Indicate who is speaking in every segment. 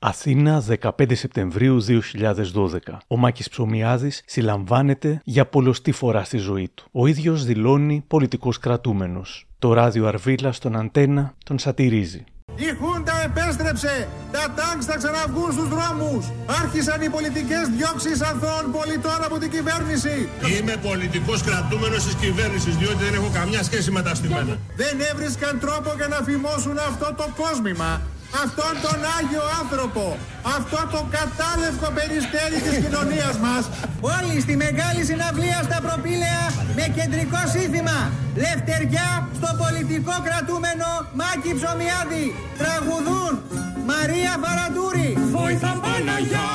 Speaker 1: Αθήνα, 15 Σεπτεμβρίου 2012. Ο Μάκης Ψωμιάδης συλλαμβάνεται για πολλωστή φορά στη ζωή του. Ο ίδιος δηλώνει πολιτικός κρατούμενος. Το ράδιο Αρβίλα στον αντένα τον σατυρίζει.
Speaker 2: Η Χούντα επέστρεψε. Τα τάγκς θα ξαναβγούν στους δρόμους. Άρχισαν οι πολιτικές διώξεις αθώων πολιτών από την κυβέρνηση.
Speaker 3: Είμαι πολιτικός κρατούμενος της κυβέρνησης, διότι δεν έχω καμιά σχέση με τα στημένα.
Speaker 2: Δεν έβρισκαν τρόπο για να φημώσουν αυτό το κόσμημα αυτόν τον Άγιο άνθρωπο, αυτό το κατάλευκο περιστέρι της κοινωνίας μας.
Speaker 4: Όλοι στη μεγάλη συναυλία στα προπήλαια με κεντρικό σύνθημα Λευτεριά στο πολιτικό κρατούμενο Μάκη Ψωμιάδη. Τραγουδούν Μαρία Βαραντούρη.
Speaker 5: Βόηθα Παναγιά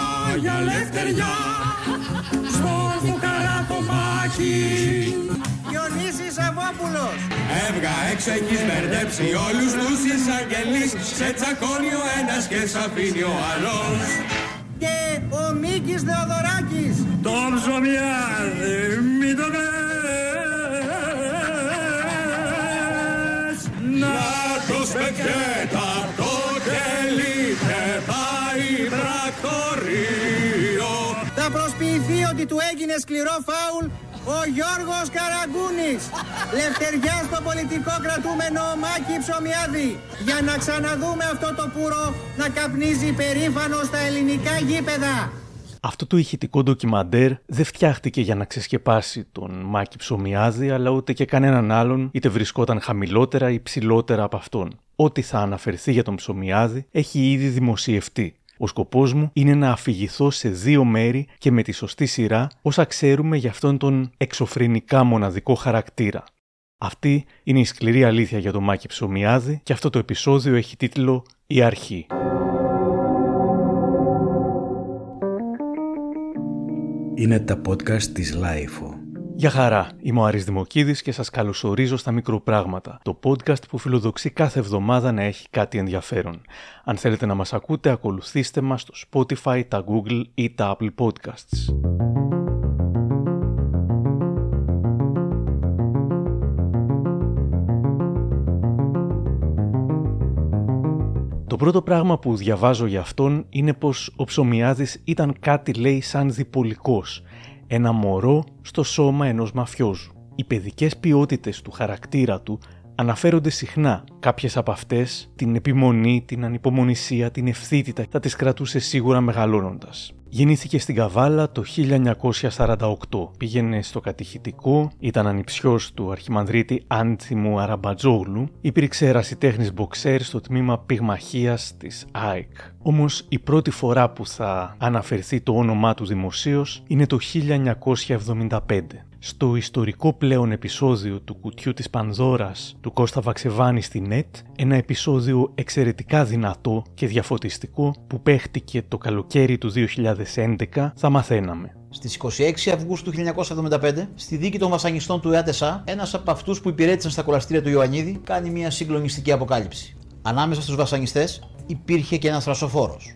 Speaker 5: για λευτεριά στο φουκαρά το Μάκη.
Speaker 4: Διονύσης Σαββόπουλος.
Speaker 5: Έβγα έξω έχεις μπερδέψει όλους τους εισαγγελείς Σε τσακώνει ο ένας και σ' αφήνει ο άλλος
Speaker 4: Και ο Μίκης Θεοδωράκης.
Speaker 5: Το ψωμιάδι μην το κλαις Να το σπεκέτα το κελί και πάει πρακτορείο
Speaker 4: Θα προσποιηθεί ότι του έγινε σκληρό φάουλ ο Γιώργος Καραγκούνης. Λευτεριά στο πολιτικό κρατούμενο Μάκη Ψωμιάδη. Για να ξαναδούμε αυτό το πουρο να καπνίζει περήφανο στα ελληνικά γήπεδα.
Speaker 1: Αυτό το ηχητικό ντοκιμαντέρ δεν φτιάχτηκε για να ξεσκεπάσει τον Μάκη Ψωμιάδη, αλλά ούτε και κανέναν άλλον, είτε βρισκόταν χαμηλότερα ή ψηλότερα από αυτόν. Ό,τι θα αναφερθεί για τον Ψωμιάδη έχει ήδη δημοσιευτεί. Ο σκοπός μου είναι να αφηγηθώ σε δύο μέρη και με τη σωστή σειρά όσα ξέρουμε για αυτόν τον εξωφρενικά μοναδικό χαρακτήρα. Αυτή είναι η σκληρή αλήθεια για τον Μάκη Ψωμιάδη και αυτό το επεισόδιο έχει τίτλο «Η Αρχή».
Speaker 6: Είναι τα podcast της Lifeo.
Speaker 1: Γεια χαρά, είμαι ο Άρης Δημοκίδης και σας καλωσορίζω στα Μικροπράγματα, το podcast που φιλοδοξεί κάθε εβδομάδα να έχει κάτι ενδιαφέρον. Αν θέλετε να μας ακούτε, ακολουθήστε μας στο Spotify, τα Google ή τα Apple Podcasts. Το πρώτο πράγμα που διαβάζω για αυτόν είναι πως ο Ψωμιάδης ήταν κάτι λέει σαν διπολικός, ένα μωρό στο σώμα ενός μαφιόζου. Οι παιδικές ποιότητες του χαρακτήρα του αναφέρονται συχνά. Κάποιες από αυτές, την επιμονή, την ανυπομονησία, την ευθύτητα, θα τις κρατούσε σίγουρα μεγαλώνοντας. Γεννήθηκε στην Καβάλα το 1948. Πήγαινε στο κατηχητικό, ήταν ανιψιός του αρχιμανδρίτη Άνθιμου Αραμπατζόγλου, υπήρξε ερασιτέχνης μποξέρ στο τμήμα πυγμαχίας της ΑΕΚ. Όμως η πρώτη φορά που θα αναφερθεί το όνομά του δημοσίως είναι το 1975 στο ιστορικό πλέον επεισόδιο του κουτιού της Πανδώρας του Κώστα Βαξεβάνη στη ΝΕΤ, ένα επεισόδιο εξαιρετικά δυνατό και διαφωτιστικό που παίχτηκε το καλοκαίρι του 2011, θα μαθαίναμε.
Speaker 7: Στις 26 Αυγούστου 1975, στη δίκη των βασανιστών του ΕΑΤΕΣΑ, ένας από αυτούς που υπηρέτησαν στα κολαστήρια του Ιωαννίδη κάνει μια συγκλονιστική αποκάλυψη. Ανάμεσα στους βασανιστές υπήρχε και ένας θρασοφόρος.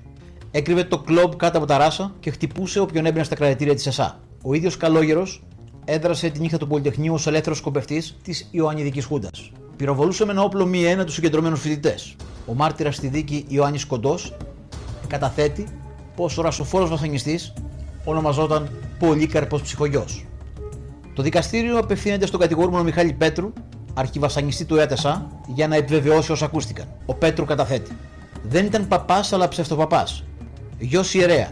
Speaker 7: Έκρυβε το κλόμπ κάτω από τα ράσα και χτυπούσε όποιον έμπαινε στα κρατητήρια της ΕΣΑ. Ο ίδιος καλόγερος έδρασε τη νύχτα του Πολυτεχνείου ως ελεύθερος σκοπευτής της Ιωαννιδικής Χούντας. Πυροβολούσε με ένα όπλο μη ένα τους συγκεντρωμένους φοιτητές. Ο μάρτυρας στη δίκη Ιωάννης Κοντός καταθέτει πως ο ρασοφόρος βασανιστής ονομαζόταν Πολύκαρπος Ψυχογειό. Το δικαστήριο απευθύνεται στον κατηγορούμενο Μιχάλη Πέτρου, αρχιβασανιστή του ΕΑΤΕΣΑ, για να επιβεβαιώσει όσα ακούστηκαν. Ο Πέτρου καταθέτει. Δεν ήταν παπάς αλλά ψευτοπαπάς. Γιος ιερέα.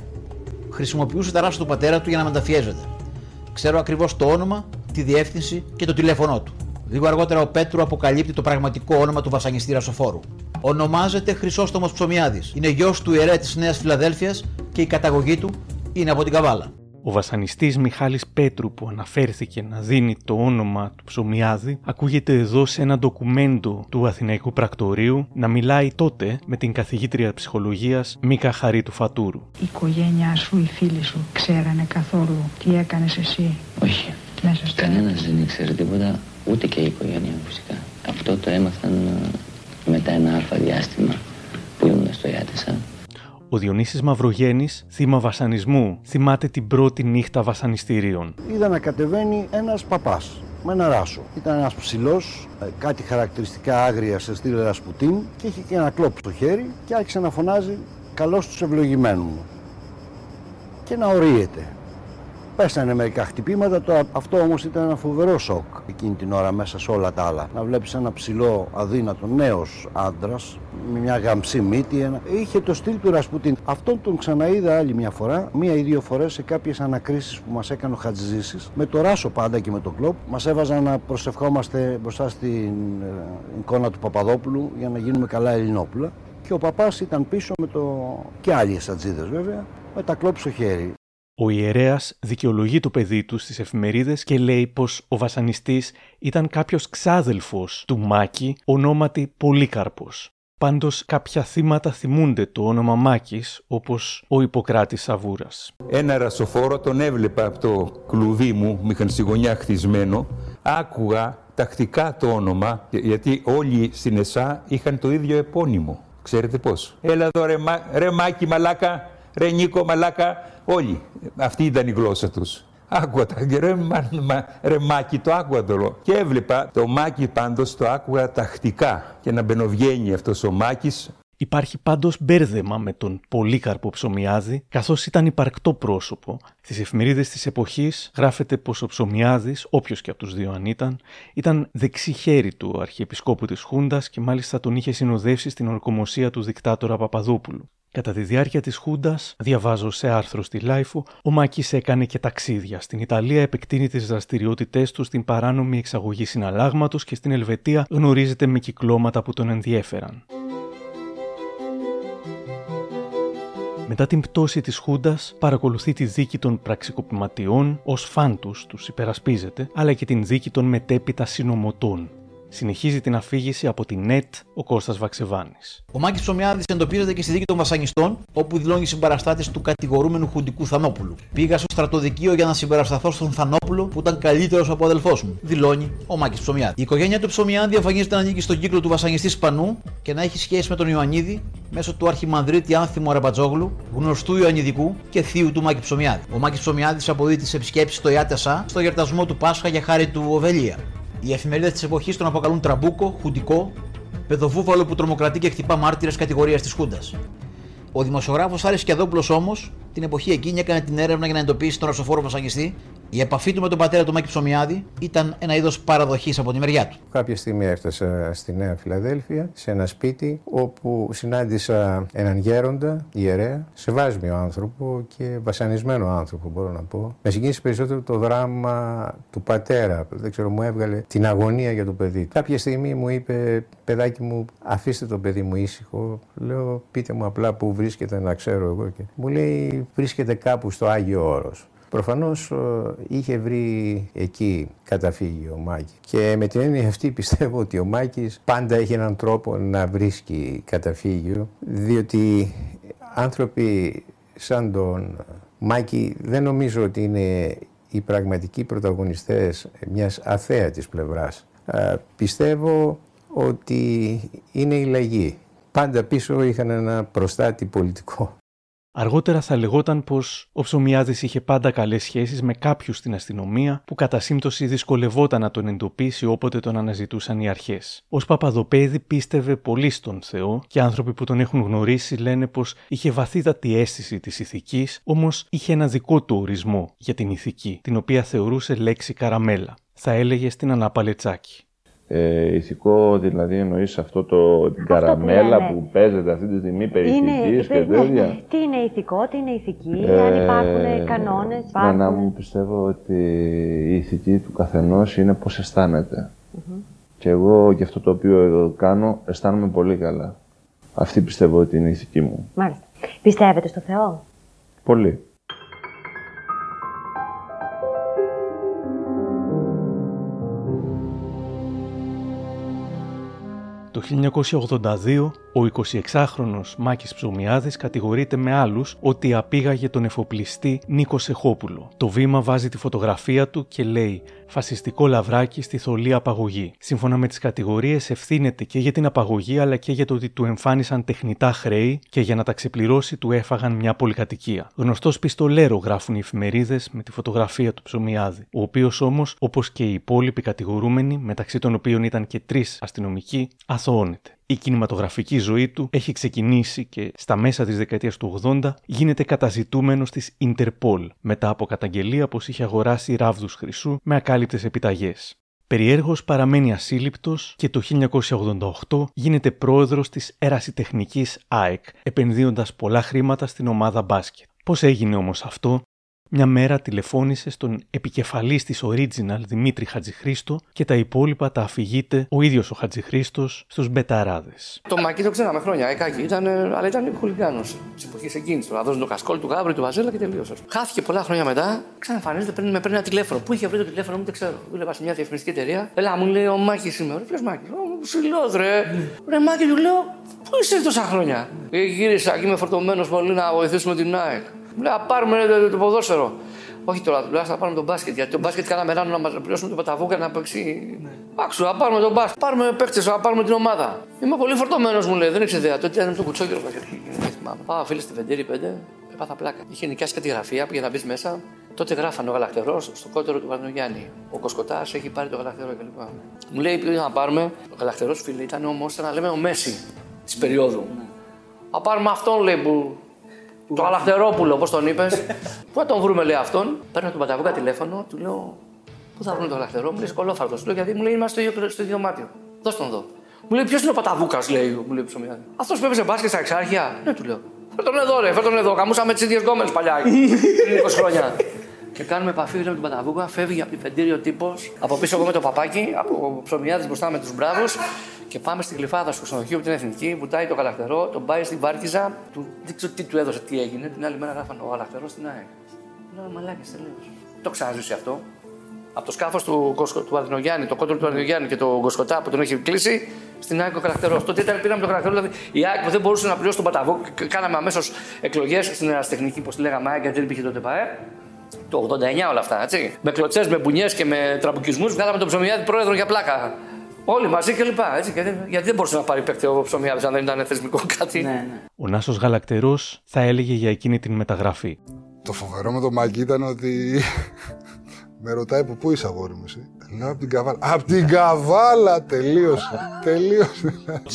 Speaker 7: Χρησιμοποιούσε τα ράσα του πατέρα του για να μεταφιέζεται. Ξέρω ακριβώς το όνομα, τη διεύθυνση και το τηλέφωνό του. Λίγο αργότερα ο Πέτρου αποκαλύπτει το πραγματικό όνομα του βασανιστή Ρασοφόρου. Ονομάζεται Χρυσόστομος Ψωμιάδης. Είναι γιος του ιερέα της Νέας Φιλαδέλφιας και η καταγωγή του είναι από την Καβάλα.
Speaker 1: Ο βασανιστής Μιχάλης Πέτρου που αναφέρθηκε να δίνει το όνομα του Ψωμιάδη ακούγεται εδώ σε ένα ντοκουμέντο του Αθηναϊκού Πρακτορείου να μιλάει τότε με την καθηγήτρια ψυχολογίας Μίκα Χαρίτου Φατούρου.
Speaker 8: Η οικογένειά σου, οι φίλοι σου ξέρανε καθόλου τι έκανες εσύ;
Speaker 9: Όχι.
Speaker 8: Μέσα στο
Speaker 9: Κανένας δεν ήξερε τίποτα, ούτε και η οικογένεια μου φυσικά. Αυτό το έμαθαν ε, μετά ένα αλφα διάστημα που ήμουν στο Ιάτισα.
Speaker 1: Ο Διονύσης Μαυρογέννης, θύμα βασανισμού, θυμάται την πρώτη νύχτα βασανιστήριων.
Speaker 10: είδα να κατεβαίνει ένας παπάς με ένα ράσο. Ήταν ένας ψηλός, ε, κάτι χαρακτηριστικά άγρια σε στήλε Ρασπουτίν και είχε και ένα κλόπ στο χέρι και άρχισε να φωνάζει καλός τους ευλογημένους μου. Και να ορίεται. Πέσανε μερικά χτυπήματα, το, αυτό όμως ήταν ένα φοβερό σοκ εκείνη την ώρα μέσα σε όλα τα άλλα. Να βλέπεις ένα ψηλό αδύνατο νέος άντρας με μια γαμψή μύτη. Ένα... Είχε το στυλ του Ρασπουτίν. Αυτόν τον ξαναείδα άλλη μια φορά, μία ή δύο φορές σε κάποιες ανακρίσεις που μας έκανε ο Χατζησής. Με το Ράσο πάντα και με τον Κλόπ. Μας έβαζαν να προσευχόμαστε μπροστά στην ε, εικόνα του Παπαδόπουλου για να γίνουμε καλά Ελληνόπουλα. Και ο παπάς ήταν πίσω με το... και άλλοι εσατζίδες βέβαια, με τα κλόπ στο χέρι.
Speaker 1: Ο ιερέας δικαιολογεί το παιδί του στις εφημερίδες και λέει πως ο βασανιστής ήταν κάποιος ξάδελφος του Μάκη, ονόματι Πολύκαρπος. Πάντως, κάποια θύματα θυμούνται το όνομα Μάκης, όπως ο Ιπποκράτης Σαβούρας.
Speaker 11: Ένα ρασοφόρο τον έβλεπα από το κλουβί μου, μηχανσιγωνιά χτισμένο. Άκουγα τακτικά το όνομα, γιατί όλοι στην ΕΣΑ είχαν το ίδιο επώνυμο. Ξέρετε πώς. Έλα εδώ ρε, ρε Μάκη μαλάκα, ρε Νίκο μαλάκα, όλοι. Αυτή ήταν η γλώσσα τους. Άκουγα τα ρε, μα, μα, ρε Μάκη, το άκουγα το Και έβλεπα το Μάκη πάντως το άκουγα τακτικά και να μπαινοβγαίνει αυτός ο Μάκης
Speaker 1: Υπάρχει πάντως μπέρδεμα με τον Πολύκαρπο Ψωμιάδη, καθώς ήταν υπαρκτό πρόσωπο. Στις εφημερίδες της εποχής γράφεται πως ο Ψωμιάδης, όποιος και από τους δύο αν ήταν, ήταν δεξί χέρι του Αρχιεπισκόπου της Χούντας και μάλιστα τον είχε συνοδεύσει στην ορκομοσία του δικτάτορα Παπαδόπουλου. Κατά τη διάρκεια της Χούντας, διαβάζω σε άρθρο στη LiFO, ο Μάκης έκανε και ταξίδια. Στην Ιταλία επεκτείνει τις δραστηριότητές του στην παράνομη εξαγωγή συναλλάγματος και στην Ελβετία γνωρίζεται με κυκλώματα που τον ενδιέφεραν. Μετά την πτώση της Χούντας, παρακολουθεί τη δίκη των πραξικοπηματιών, ως φαν τους τους υπερασπίζεται, αλλά και την δίκη των μετέπειτα συνομωτών. Συνεχίζει την αφήγηση από την ΝΕΤ ο Κώστας Βαξεβάνης.
Speaker 7: Ο Μάκης Ψωμιάδη εντοπίζεται και στη δίκη των βασανιστών, όπου δηλώνει συμπαραστάτη του κατηγορούμενου Χουντικού Θανόπουλου. Πήγα στο στρατοδικείο για να συμπαρασταθώ στον Θανόπουλο, που ήταν καλύτερος από αδελφός μου. Δηλώνει ο Μάκης Ψωμιάδη. Η οικογένεια του Ψωμιάδη εμφανίζεται να ανήκει στον κύκλο του βασανιστής Σπανού και να έχει σχέση με τον Ιωαννίδη μέσω του Αρχιμανδρίτη Άνθιμου Αραμπατζόγλου, γνωστού Ιωαννιδικού και θείου του Μάκη Ψωμιάδη. Ο Μάκης Ψωμιάδη αποδίδει τις επισκέψεις στο ΕΑΤ-ΕΣΑ στο γιορτασμό του Πάσχα για χάρη του Οβελία. Οι εφημερίδες της εποχής τον αποκαλούν τραμπούκο, χουντικό, παιδοβούβαλο που τρομοκρατεί και χτυπά μάρτυρες κατηγορίας της Χούντας. Ο δημοσιογράφος Άρης Κιαδόπουλος όμως την εποχή εκείνη έκανε την έρευνα για να εντοπίσει τον ρασοφόρο βασανιστή. Η επαφή του με τον πατέρα του Μάκη Ψωμιάδη ήταν ένα είδος παραδοχής από τη μεριά του.
Speaker 12: Κάποια στιγμή έφτασα στη Νέα Φιλαδέλφια, σε ένα σπίτι όπου συνάντησα έναν γέροντα, ιερέα, σεβάσμιο άνθρωπο και βασανισμένο άνθρωπο, μπορώ να πω. Με συγκίνησε περισσότερο το δράμα του πατέρα. Δεν ξέρω, μου έβγαλε την αγωνία για το παιδί του. Κάποια στιγμή μου είπε, παιδάκι μου, αφήστε το παιδί μου ήσυχο. Λέω, πείτε μου απλά που βρίσκεται να ξέρω εγώ. Και... Μου λέει, βρίσκεται κάπου στο Άγιο Όρος. Προφανώς ε, είχε βρει εκεί καταφύγιο ο Μάκης. Και με την έννοια αυτή πιστεύω ότι ο Μάκης πάντα έχει έναν τρόπο να βρίσκει καταφύγιο, διότι άνθρωποι σαν τον Μάκη δεν νομίζω ότι είναι οι πραγματικοί πρωταγωνιστές μιας αθέατης πλευράς. Ε, πιστεύω ότι είναι η λαγή. Πάντα πίσω είχαν ένα προστάτη πολιτικό.
Speaker 1: Αργότερα θα λεγόταν πως ο Ψωμιάδης είχε πάντα καλές σχέσεις με κάποιους στην αστυνομία που κατά σύμπτωση δυσκολευόταν να τον εντοπίσει όποτε τον αναζητούσαν οι αρχές. Ω Παπαδοπέδη πίστευε πολύ στον Θεό και άνθρωποι που τον έχουν γνωρίσει λένε πως είχε βαθύτατη αίσθηση της ηθικής, όμως είχε ένα δικό του ορισμό για την ηθική, την οποία θεωρούσε λέξη καραμέλα. Θα έλεγε στην Ανάπαλετσάκη
Speaker 13: ε, ηθικό, δηλαδή εννοείς αυτό το την καραμέλα που, που, παίζεται αυτή τη στιγμή περί είναι, ηθικής και τέτοια. Ναι.
Speaker 14: Τι είναι ηθικό, τι είναι ηθική, ε, αν υπάρχουν κανόνες, υπάρχουν...
Speaker 13: Να μου πιστεύω ότι η ηθική του καθενός είναι πώς αισθάνεται. Mm-hmm. Και εγώ και αυτό το οποίο εδώ κάνω αισθάνομαι πολύ καλά. Αυτή πιστεύω ότι είναι η ηθική μου.
Speaker 14: Μάλιστα. Πιστεύετε στο Θεό;
Speaker 13: Πολύ.
Speaker 1: Το 1982 ο 26χρονος Μάκης Ψωμιάδης κατηγορείται με άλλους ότι απήγαγε τον εφοπλιστή Νίκο Σεχόπουλο. Το βήμα βάζει τη φωτογραφία του και λέει «Φασιστικό λαβράκι στη θολή απαγωγή». Σύμφωνα με τις κατηγορίες ευθύνεται και για την απαγωγή αλλά και για το ότι του εμφάνισαν τεχνητά χρέη και για να τα ξεπληρώσει του έφαγαν μια πολυκατοικία. Γνωστός πιστολέρο γράφουν οι εφημερίδες με τη φωτογραφία του Ψωμιάδη, ο οποίος όμως, όπως και οι υπόλοιποι κατηγορούμενοι, μεταξύ των οποίων ήταν και τρεις αστυνομικοί, αθωώνεται. Η κινηματογραφική ζωή του έχει ξεκινήσει και στα μέσα της δεκαετίας του 80 γίνεται καταζητούμενος της Interpol μετά από καταγγελία πως είχε αγοράσει ράβδους χρυσού με ακάλυπτες επιταγές. Περιέργως παραμένει ασύλληπτος και το 1988 γίνεται πρόεδρος της ερασιτεχνικής ΑΕΚ, επενδύοντας πολλά χρήματα στην ομάδα μπάσκετ. Πώς έγινε όμως αυτό, μια μέρα τηλεφώνησε στον επικεφαλής της Original Δημήτρη Χατζηχρήστο και τα υπόλοιπα τα αφηγείται ο ίδιος ο Χατζηχρήστος στους Μπεταράδες.
Speaker 15: Το Μακί το ξέραμε χρόνια, εκάκι, ήταν, αλλά ήταν χουλιγάνος της εποχής εκείνης. Τώρα δώσει το κασκόλ του Γάβρη, του Βαζέλα και τελείωσες. Χάθηκε πολλά χρόνια μετά, ξαναφανίζεται, παίρνει, με παίρνει ένα τηλέφωνο. Πού είχε βρει το τηλέφωνο μου, δεν ξέρω. Δούλευα σε μια διαφημιστική εταιρεία. Έλα, μου λέει ο Μάκης σήμερα. Ποιος Μάκης, ο Σιλό, ρε. Ρε Μάκη, του λέω, Πού είσαι τόσα χρόνια; Ε, γύρισα και είμαι φορτωμένος πολύ να βοηθήσουμε την ΑΕΚ. Μου λέει, πάρουμε το, το ποδόσφαιρο. Όχι τώρα, τουλάχιστον να πάρουμε τον μπάσκετ. Γιατί το μπάσκετ κάναμε ράνο να μας πληρώσουμε το παταβούκα να παίξει. Ναι. Άξου, να πάρουμε τον μπάσκετ. Πάρουμε παίκτες, να πάρουμε την ομάδα. Είμαι πολύ φορτωμένος, μου λέει, δεν έχεις ιδέα. Τότε ήταν το κουτσόκυρο Δεν θυμάμαι. Πάω φίλε στη Βεντήρη 5, έπαθα πλάκα. Είχε νοικιάσει κάτι γραφεία που για να μπεις μέσα. Τότε γράφανε ο γαλακτερός στο κότερο του Παρνογιάννη. Ο Κοσκοτάς έχει πάρει το γαλακτερό κλπ. Μου λέει, πήγα να πάρουμε; Ο γαλακτερός φίλε ήταν όμω, να λέμε ο Μέση της περίοδου. Ναι. Να πάρουμε αυτόν λέει που το Αλαχτερόπουλο, όπως τον είπες. Πού θα τον βρούμε, λέει αυτόν; Παίρνω τον Παταβούκα τηλέφωνο, του λέω Πού θα βρούμε τον Αλαχτερό, μου λέει Σκολόφαρτο. Του λέω γιατί μου λέει είμαστε στο ίδιο, στο ίδιο μάτιο. Δώσ' τον δω. Μου λέει Ποιος είναι ο Παταβούκας, λέει, μου λέει ψωμιά. Αυτός που έπαιζε μπάσκετ στα εξάρχεια. Ναι, του λέω. Φέρ τον εδώ, ρε, φέρ τον εδώ. Καμούσαμε τις ίδιες γκόμενες παλιά. Πριν 20 χρόνια. Και κάνουμε επαφή με τον Παταβούκα, φεύγει από τη φεντήριο τύπος, από πίσω εγώ με το παπάκι, από ψωμιάδες μπροστά με τους μπράβους και πάμε στην κλειφάδα στο ξενοδοχείο την Εθνική, βουτάει το γαλαχτερό, τον πάει στην Βάρκιζα, του, δεν ξέρω τι του έδωσε, τι έγινε. Την άλλη μέρα γράφανε ο γαλαχτερό στην ΑΕΚ. Λέω μαλάκι τελείω. Το ξαναζήσει αυτό. Από το σκάφος του, του Αδρινογιάννη, το κόντρο του Αδρινογιάννη και το Γκοσκοτά που τον έχει κλείσει, στην ΑΕΚ ο γαλαχτερό. Τότε ήταν πήραμε το γαλαχτερό, δηλαδή η ΑΕΚ που δεν μπορούσε να πληρώσει τον Παταβό, κάναμε αμέσως εκλογές στην ερασιτεχνική, πώς τη λέγαμε ΑΕΚ, γιατί δεν υπήρχε τότε ΠαΕ. Το 89 όλα αυτά, έτσι. Με κλωτσές, με μπουνιές και με τραμπουκισμούς βγάλαμε τον ψωμιάδη πρόεδρο για πλάκα. Όλοι μαζί και λοιπά. Έτσι, γιατί, γιατί δεν μπορούσε να πάρει παίκτη ο ψωμιάδης αν δεν ήταν θεσμικό κάτι. Ναι, ναι.
Speaker 1: Ο Νάσος Γαλακτερό θα έλεγε για εκείνη την μεταγραφή.
Speaker 16: Το φοβερό με το Μάκη ήταν ότι με ρωτάει που πού είσαι αγόρι μου εσύ. Λέω από την Καβάλα. Από την Καβάλα τελείωσε. τελείωσε.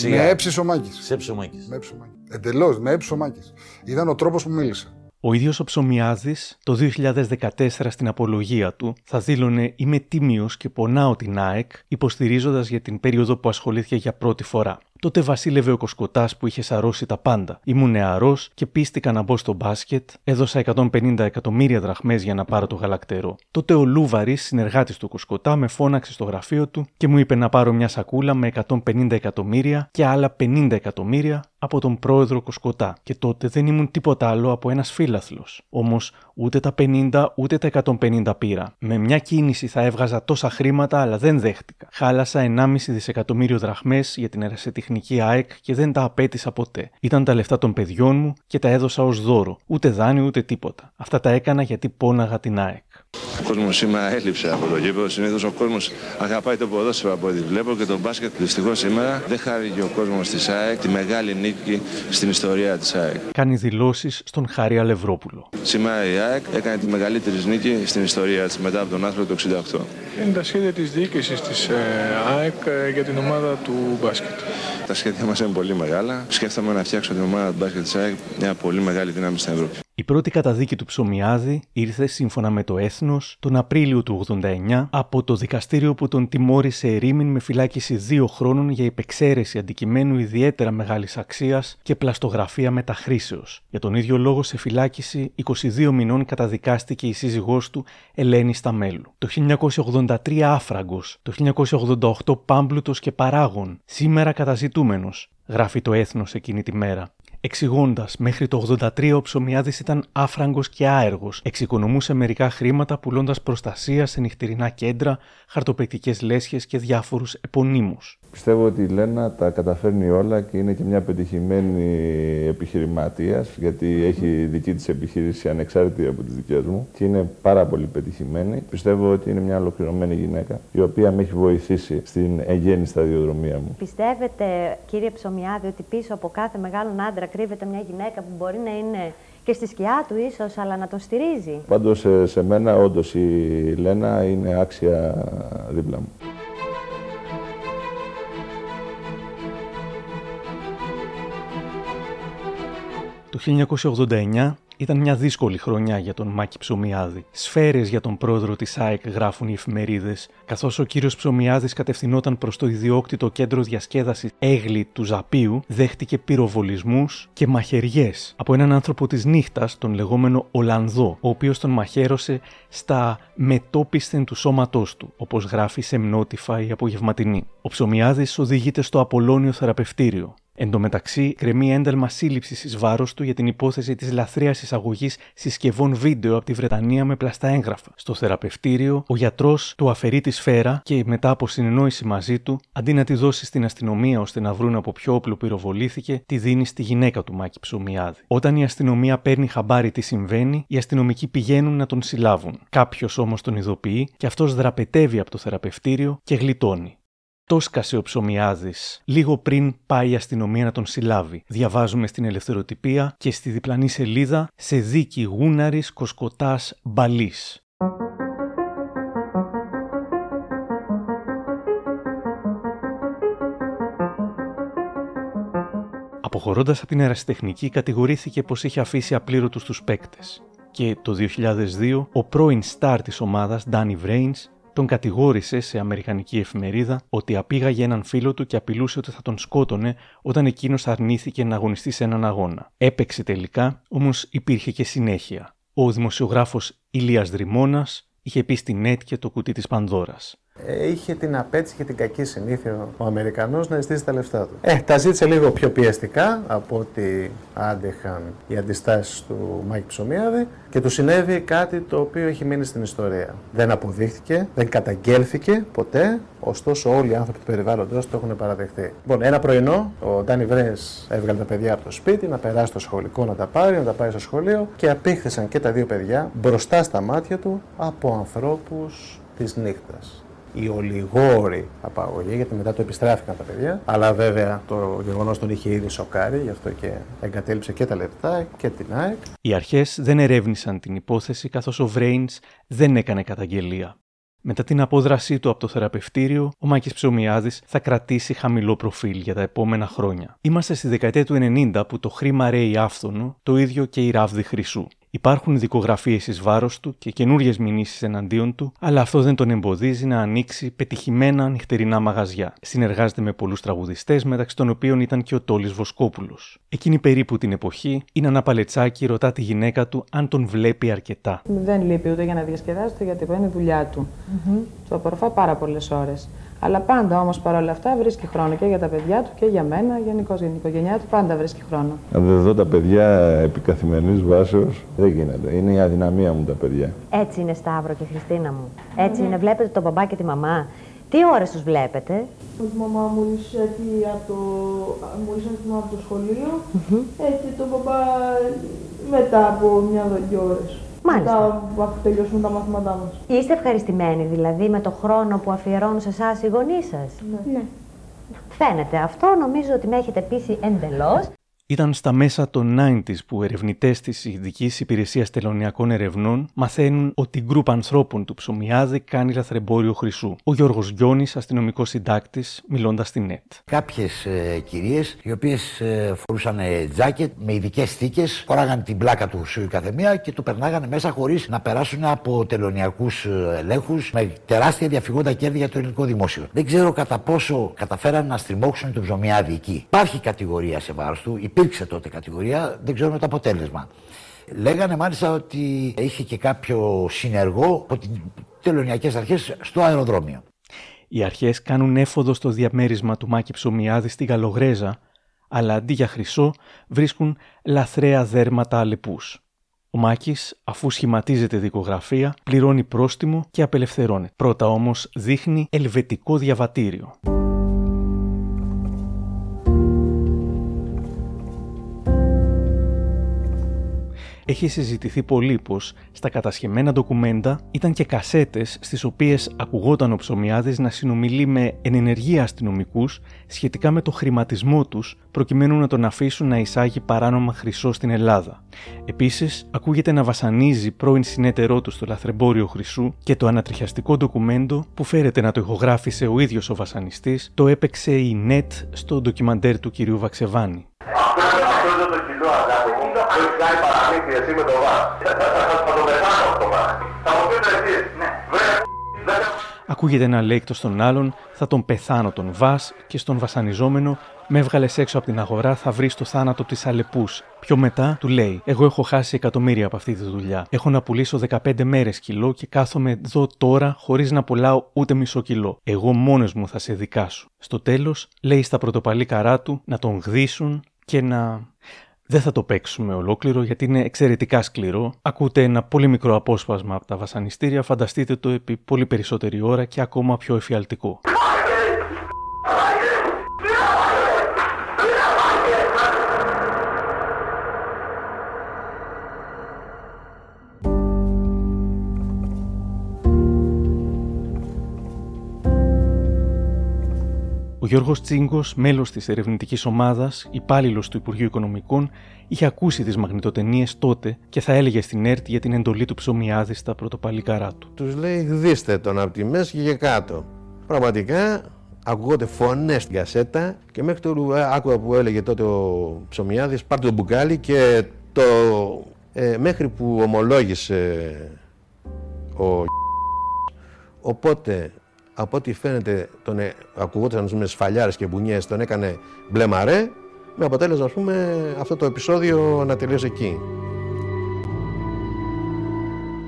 Speaker 16: με έψησε ο Μάκης.
Speaker 7: Σε έψησε ο Μάκης.
Speaker 16: Με έψησε ο Μάκης. Εντελώς, με έψησε ο Μάκης. Ήταν ο τρόπος που μίλησε.
Speaker 1: Ο ίδιος ο Ψωμιάδης το 2014 στην απολογία του θα δήλωνε «Είμαι τίμιος και πονάω την ΑΕΚ» υποστηρίζοντας για την περίοδο που ασχολήθηκε για πρώτη φορά. Τότε βασίλευε ο Κοσκοτάς που είχε σαρώσει τα πάντα. Ήμουν νεαρός και πίστηκα να μπω στο μπάσκετ, έδωσα 150 εκατομμύρια δραχμές για να πάρω το γαλακτερό. Τότε ο Λούβαρης, συνεργάτης του Κοσκοτά, με φώναξε στο γραφείο του και μου είπε να πάρω μια σακούλα με 150 εκατομμύρια και άλλα 50 εκατομμύρια από τον πρόεδρο Κοσκοτά. Και τότε δεν ήμουν τίποτα άλλο από ένας φίλαθλος. Όμως ούτε τα 50 ούτε τα 150 πήρα. Με μια κίνηση θα έβγαζα τόσα χρήματα, αλλά δεν δέχτηκα. Χάλασα 1,5 δισεκατομμύριο δραχμές για την ερασιτεχνική ΑΕΚ και δεν τα απέτησα ποτέ. Ήταν τα λεφτά των παιδιών μου και τα έδωσα ως δώρο. Ούτε δάνειο ούτε τίποτα. Αυτά τα έκανα γιατί πόναγα την ΑΕΚ.
Speaker 13: Ο κόσμος σήμερα έλειψε από το γήπεδο. Συνήθως ο κόσμος αγαπάει το ποδόσφαιρο από ό,τι βλέπω και το μπάσκετ. Δυστυχώς σήμερα δεν χάρηκε ο κόσμος της ΑΕΚ τη μεγάλη νίκη στην ιστορία της ΑΕΚ.
Speaker 1: Κάνει δηλώσεις στον Χάρη Αλευρόπουλο.
Speaker 13: Σήμερα η ΑΕΚ έκανε τη μεγαλύτερη νίκη στην ιστορία της μετά από τον άνθρωπο του 68.
Speaker 17: Είναι τα σχέδια της διοίκησης της ε, ΑΕΚ ε, για την ομάδα του μπάσκετ.
Speaker 13: Τα σχέδια μας είναι πολύ μεγάλα. Σκέφτομαι να φτιάξω την ομάδα του μπάσκετ της ΑΕΚ μια πολύ μεγάλη δύναμη στην Ευρώπη.
Speaker 1: Η πρώτη καταδίκη του Ψωμιάδη ήρθε σύμφωνα με το έθνος τον Απρίλιο του 89 από το δικαστήριο που τον τιμώρησε ερήμην με φυλάκιση δύο χρόνων για υπεξαίρεση αντικειμένου ιδιαίτερα μεγάλης αξίας και πλαστογραφία μεταχρήσεως. Για τον ίδιο λόγο σε φυλάκιση 22 μηνών καταδικάστηκε η σύζυγός του Ελένη Σταμέλου. Το 1983 άφραγκος, το 1988 πάμπλουτος και παράγων, σήμερα καταζητούμενος, γράφει το έθνος εκείνη τη μέρα εξηγώντα μέχρι το 83 ο Ψωμιάδης ήταν άφραγκος και άεργος. Εξοικονομούσε μερικά χρήματα πουλώντας προστασία σε νυχτερινά κέντρα, χαρτοπεκτικές λέσχες και διάφορους επωνύμους.
Speaker 13: Πιστεύω ότι η Λένα τα καταφέρνει όλα και είναι και μια πετυχημένη επιχειρηματίας, γιατί έχει δική της επιχείρηση ανεξάρτητη από τις δικές μου και είναι πάρα πολύ πετυχημένη. Πιστεύω ότι είναι μια ολοκληρωμένη γυναίκα, η οποία με έχει βοηθήσει στην εγγέννη σταδιοδρομία μου.
Speaker 14: Πιστεύετε, κύριε Ψωμιάδη, ότι πίσω από κάθε μεγάλον άντρα κρύβεται μια γυναίκα που μπορεί να είναι και στη σκιά του ίσως, αλλά να τον στηρίζει.
Speaker 13: Πάντως σε, σε μένα όντως η Λένα είναι άξια δίπλα μου.
Speaker 1: 1989 ήταν μια δύσκολη χρονιά για τον Μάκη Ψωμιάδη. Σφαίρες για τον πρόεδρο της ΑΕΚ γράφουν οι εφημερίδες, καθώς ο κύριος Ψωμιάδης κατευθυνόταν προς το ιδιόκτητο κέντρο διασκέδασης Έγλη του Ζαπίου, δέχτηκε πυροβολισμούς και μαχαιριές από έναν άνθρωπο της νύχτας, τον λεγόμενο Ολλανδό, ο οποίος τον μαχαίρωσε στα μετόπισθεν του σώματός του, όπως γράφει σε μνότυφα η απογευματινή. Ο Ψωμιάδης οδηγείται στο Απολώνιο Θεραπευτήριο. Εν τω μεταξύ, κρεμεί ένταλμα σύλληψης εις βάρος του για την υπόθεση της λαθρέας εισαγωγής συσκευών βίντεο από τη Βρετανία με πλαστά έγγραφα. Στο θεραπευτήριο, ο γιατρός του αφαιρεί τη σφαίρα και μετά από συνεννόηση μαζί του, αντί να τη δώσει στην αστυνομία ώστε να βρουν από ποιο όπλο πυροβολήθηκε, τη δίνει στη γυναίκα του Μάκη Ψωμιάδη. Όταν η αστυνομία παίρνει χαμπάρι τι συμβαίνει, οι αστυνομικοί πηγαίνουν να τον συλλάβουν. Κάποιος όμως τον ειδοποιεί και αυτός δραπετεύει από το θεραπευτήριο και γλιτώνει. Το σκάσε ο ψωμιάδη λίγο πριν πάει η αστυνομία να τον συλλάβει. Διαβάζουμε στην ελευθεροτυπία και στη διπλανή σελίδα σε δίκη γούναρης κοσκοτάς μπαλής. Αποχωρώντας από την ερασιτεχνική, κατηγορήθηκε πως είχε αφήσει απλήρωτους τους παίκτες. Και το 2002, ο πρώην στάρ της ομάδας, Danny Vrains, τον κατηγόρησε σε αμερικανική εφημερίδα ότι απήγαγε έναν φίλο του και απειλούσε ότι θα τον σκότωνε όταν εκείνος αρνήθηκε να αγωνιστεί σε έναν αγώνα. Έπαιξε τελικά, όμως υπήρχε και συνέχεια. Ο δημοσιογράφος Ηλίας Δρυμώνας είχε πει στην ΕΤ και το κουτί της Πανδώρας.
Speaker 18: Ε, είχε την απέτηση και την κακή συνήθεια ο Αμερικανός να ζητήσει τα λεφτά του. Ε, τα ζήτησε λίγο πιο πιεστικά από ότι άντεχαν οι αντιστάσεις του Μάκη Ψωμιάδη και του συνέβη κάτι το οποίο έχει μείνει στην ιστορία. Δεν αποδείχθηκε, δεν καταγγέλθηκε ποτέ, ωστόσο όλοι οι άνθρωποι του περιβάλλοντος το έχουν παραδεχτεί. Λοιπόν, ένα πρωινό ο Ντάνι Βρές έβγαλε τα παιδιά από το σπίτι να περάσει στο σχολικό να τα πάρει, να τα πάει στο σχολείο και απήχθησαν και τα δύο παιδιά μπροστά στα μάτια του από ανθρώπους της νύχτας η ολιγόρη απαγωγή, γιατί μετά το επιστράφηκαν τα παιδιά. Αλλά βέβαια το γεγονός τον είχε ήδη σοκάρει, γι' αυτό και εγκατέλειψε και τα λεπτά και την ΑΕΚ.
Speaker 1: Οι αρχές δεν ερεύνησαν την υπόθεση, καθώς ο Βρέινς δεν έκανε καταγγελία. Μετά την απόδρασή του από το θεραπευτήριο, ο Μάκης Ψωμιάδης θα κρατήσει χαμηλό προφίλ για τα επόμενα χρόνια. Είμαστε στη δεκαετία του 90 που το χρήμα ρέει άφθονο, το ίδιο και η ράβδη χρυσού. Υπάρχουν δικογραφίες εις βάρος του και καινούριες μηνύσεις εναντίον του, αλλά αυτό δεν τον εμποδίζει να ανοίξει πετυχημένα νυχτερινά μαγαζιά. Συνεργάζεται με πολλούς τραγουδιστές, μεταξύ των οποίων ήταν και ο Τόλης Βοσκόπουλος. Εκείνη περίπου την εποχή, η Νανά Παλετσάκη ρωτά τη γυναίκα του αν τον βλέπει αρκετά.
Speaker 19: Δεν λείπει ούτε για να διασκεδάσει, ούτε γιατί είναι δουλειά του. Mm-hmm. Του απορροφά πάρα πολλές ώρες. Αλλά πάντα όμως παρόλα αυτά βρίσκει χρόνο και για τα παιδιά του και για μένα, γενικώς για την οικογένειά του, πάντα βρίσκει χρόνο.
Speaker 13: Αν δεν δω τα παιδιά επί καθημερινής βάσεως, δεν γίνεται. Είναι η αδυναμία μου τα παιδιά.
Speaker 14: Έτσι είναι Σταύρο και Χριστίνα μου. Έτσι είναι, βλέπετε τον μπαμπά και τη μαμά. Τι ώρες τους βλέπετε,
Speaker 20: Η μαμά μου έρθει από το, από το σχολείο mm έτσι τον μπαμπά μετά από μια-δυο ώρες.
Speaker 14: Μάλιστα.
Speaker 20: Μετά αφού τελειώσουν τα μαθήματά μας.
Speaker 14: Είστε ευχαριστημένοι δηλαδή με το χρόνο που αφιερώνουν σε εσάς οι γονείς σας;
Speaker 20: Ναι. ναι.
Speaker 14: Φαίνεται αυτό, νομίζω ότι με έχετε πείσει εντελώς.
Speaker 1: Ήταν στα μέσα των 90s που ερευνητές της Ειδικής Υπηρεσίας Τελωνιακών Ερευνών μαθαίνουν ότι η γκρουπ ανθρώπων του Ψωμιάδη κάνει λαθρεμπόριο χρυσού. Ο Γιώργος Γιώνη, αστυνομικός συντάκτης, μιλώντας στην ΕΤ.
Speaker 21: Κάποιες ε, κυρίες, οι οποίες ε, φορούσαν ε, τζάκετ με ειδικές θήκες, φοράγαν την πλάκα του σου η καθεμία και του περνάγανε μέσα χωρίς να περάσουν από τελωνιακούς ε, ελέγχους με τεράστια διαφυγόντα κέρδη για το ελληνικό δημόσιο. Δεν ξέρω κατά πόσο καταφέραν να στριμώξουν τον Ψωμιάδη εκεί. Υπάρχει κατηγορία σε βάρος του, υπήρξε τότε κατηγορία, δεν ξέρουμε το αποτέλεσμα. Λέγανε μάλιστα ότι είχε και κάποιο συνεργό από τις τελωνιακές αρχές στο αεροδρόμιο.
Speaker 1: Οι αρχές κάνουν έφοδο στο διαμέρισμα του Μάκη Ψωμιάδη στη Γαλογρέζα, αλλά αντί για χρυσό βρίσκουν λαθρέα δέρματα αλεπούς. Ο Μάκης, αφού σχηματίζεται δικογραφία, πληρώνει πρόστιμο και απελευθερώνεται. Πρώτα όμως δείχνει ελβετικό διαβατήριο. Έχει συζητηθεί πολύ πως στα κατασχεμένα ντοκουμέντα ήταν και κασέτες στις οποίες ακουγόταν ο Ψωμιάδης να συνομιλεί με ενεργεία αστυνομικούς σχετικά με το χρηματισμό τους προκειμένου να τον αφήσουν να εισάγει παράνομα χρυσό στην Ελλάδα. Επίσης, ακούγεται να βασανίζει πρώην συνέτερό του στο λαθρεμπόριο χρυσού και το ανατριχιαστικό ντοκουμέντο που φέρεται να το ηχογράφησε ο ίδιος ο βασανιστής το έπαιξε η ΝΕΤ στο ντοκιμαντέρ του κυρίου Βαξεβάνη.
Speaker 22: Αυτό το κιλό αγάπη μου, που έχεις κάνει παραμύθι εσύ με το βά. Θα το πεθάνω αυτό βά. Θα μου πείτε εσείς, βρε, δεν
Speaker 1: Ακούγεται ένα λέκτο στον άλλον, θα τον πεθάνω τον βάς και στον βασανιζόμενο, με έβγαλες έξω από την αγορά, θα βρεις το θάνατο της Αλεπούς. Πιο μετά του λέει: Εγώ έχω χάσει εκατομμύρια από αυτή τη δουλειά. Έχω να πουλήσω 15 μέρες κιλό και κάθομαι εδώ τώρα χωρίς να πουλάω ούτε μισό κιλό. Εγώ μόνος μου θα σε δικάσω. Στο τέλος, λέει στα πρωτοπαλή καρά του να τον γδίσουν και να. Δεν θα το παίξουμε ολόκληρο γιατί είναι εξαιρετικά σκληρό. Ακούτε ένα πολύ μικρό απόσπασμα από τα βασανιστήρια, φανταστείτε το επί πολύ περισσότερη ώρα και ακόμα πιο εφιαλτικό. Ο Γιώργος Τσίγκος, μέλος της ερευνητικής ομάδας, υπάλληλος του Υπουργείου Οικονομικών, είχε ακούσει τις μαγνητοτενίες τότε και θα έλεγε στην ΕΡΤ για την εντολή του ψωμιάδης στα πρωτοπαλίκαρά του.
Speaker 12: Τους λέει: Γδίστε τον από τη μέση και για κάτω. Πραγματικά ακούγονται φωνές στην κασέτα και μέχρι το άκουγα που έλεγε τότε ο ψωμιάδης: Πάρτε το μπουκάλι και το. Ε, μέχρι που ομολόγησε ο Οπότε από ό,τι φαίνεται τον ε, ακουγόταν με σφαλιάρες και μπουνιές, τον έκανε μπλε μαρέ, με αποτέλεσμα ας πούμε αυτό το επεισόδιο να τελείωσε εκεί.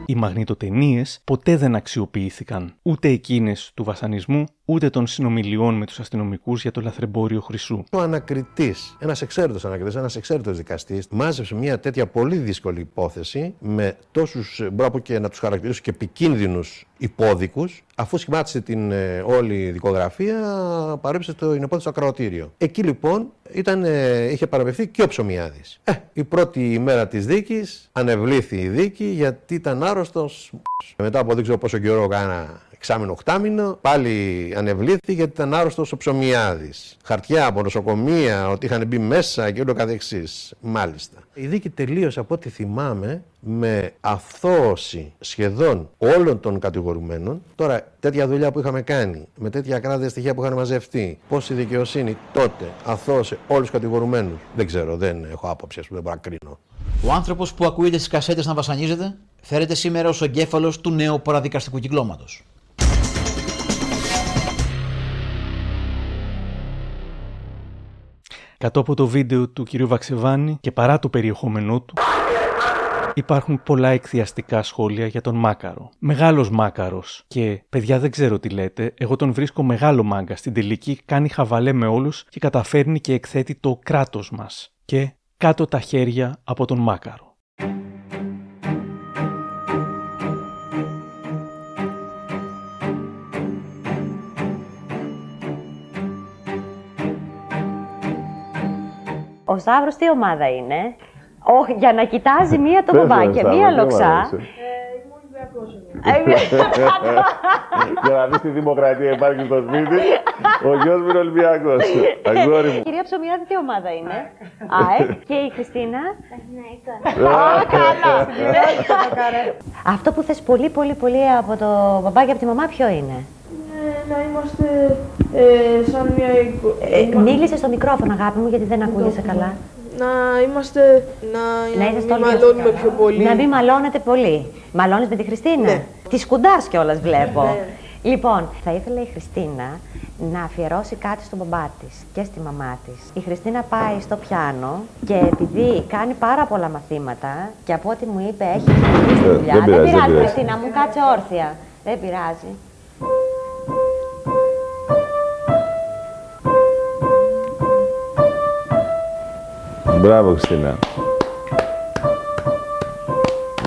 Speaker 1: Οι μαγνητοτενίες ποτέ δεν αξιοποιήθηκαν ούτε εκείνες του βασανισμού ούτε των συνομιλιών με τους αστυνομικούς για το λαθρεμπόριο χρυσού.
Speaker 12: Ο ανακριτής, ένας εξαίρετος ανακριτής, ένας εξαίρετος δικαστής, μάζεψε μια τέτοια πολύ δύσκολη υπόθεση με τόσους, μπορώ και να τους χαρακτηρίσω και επικίνδυνους υπόδικους. Αφού σχημάτισε την ε, όλη δικογραφία, παρέψε το υπόθεση στο ακροατήριο. Εκεί λοιπόν ήταν, ε, είχε παραπευθεί και ο Ψωμιάδης. Ε, η πρώτη ημέρα της δίκης ανεβλήθη η δίκη γιατί ήταν άρρωστος. Μετά από δεν ξέρω πόσο καιρό κάνα εξάμεινο, οχτάμινο, πάλι ανεβλήθη γιατί ήταν άρρωστος ο ψωμιάδης. Χαρτιά από νοσοκομεία, ότι είχαν μπει μέσα και ούτω καθεξής. Μάλιστα. Η δίκη τελείωσε από ό,τι θυμάμαι με αθώωση σχεδόν όλων των κατηγορουμένων. Τώρα, τέτοια δουλειά που είχαμε κάνει, με τέτοια κράτητα στοιχεία που είχαν μαζευτεί, πώς η δικαιοσύνη τότε αθώωσε όλους τους κατηγορουμένους, δεν ξέρω, δεν έχω άποψη, ας πούμε, δεν μπορώ να κρίνω.
Speaker 7: Ο άνθρωπος που ακούγεται στι κασέτες να βασανίζεται, φέρεται σήμερα ως εγκέφαλος του νέου παραδικαστικού κυκλώματος.
Speaker 1: Κατ' από το βίντεο του κυρίου Βαξεβάνη και παρά το περιεχόμενό του, υπάρχουν πολλά εκθιαστικά σχόλια για τον Μάκαρο. Μεγάλος Μάκαρος και παιδιά δεν ξέρω τι λέτε, εγώ τον βρίσκω μεγάλο μάγκα. Στην τελική κάνει χαβαλέ με όλους και καταφέρνει και εκθέτει το κράτος μας. Και κάτω τα χέρια από τον Μάκαρο.
Speaker 14: Ο Σταύρος τι ομάδα είναι; Όχι, για να κοιτάζει μία το μπαμπάκι και μία λοξά.
Speaker 13: Για να δεις τη δημοκρατία υπάρχει στο σπίτι, ο γιος μου είναι Ολυμπιακός. Αγόρι μου.
Speaker 14: Κυρία Ψωμιάδη, τι ομάδα είναι; ΑΕ και η Χριστίνα; Αυτό που θες πολύ πολύ πολύ από το μπαμπάκι και από τη μαμά ποιο είναι;
Speaker 20: να είμαστε ε, σαν μια εικο...
Speaker 14: Ε, μίλησες στο μικρόφωνο αγάπη μου γιατί δεν ακούγεσαι καλά.
Speaker 20: Να είμαστε, να,
Speaker 14: Να
Speaker 20: μην
Speaker 14: είστε όλοι
Speaker 20: μαλώνουμε πιο πολύ.
Speaker 14: Να μην μαλώνετε πολύ. Μαλώνεις με τη Χριστίνα;
Speaker 20: Ναι.
Speaker 14: Της σκουντάς κιόλας βλέπω.
Speaker 20: Ναι.
Speaker 14: Λοιπόν, θα ήθελε η Χριστίνα να αφιερώσει κάτι στον μπαμπά της και στη μαμά της. Η Χριστίνα πάει στο πιάνο και επειδή κάνει πάρα πολλά μαθήματα και από ό,τι μου είπε έχει συνεχίσει τη
Speaker 13: Ε,
Speaker 14: δουλειά.
Speaker 13: δεν πειράζει, δεν
Speaker 14: πειράζει,
Speaker 13: πειράζει.
Speaker 14: Χριστίνα μου, κάτσε όρθια. Δεν πειράζει.
Speaker 13: Μπράβο, Χριστίνα.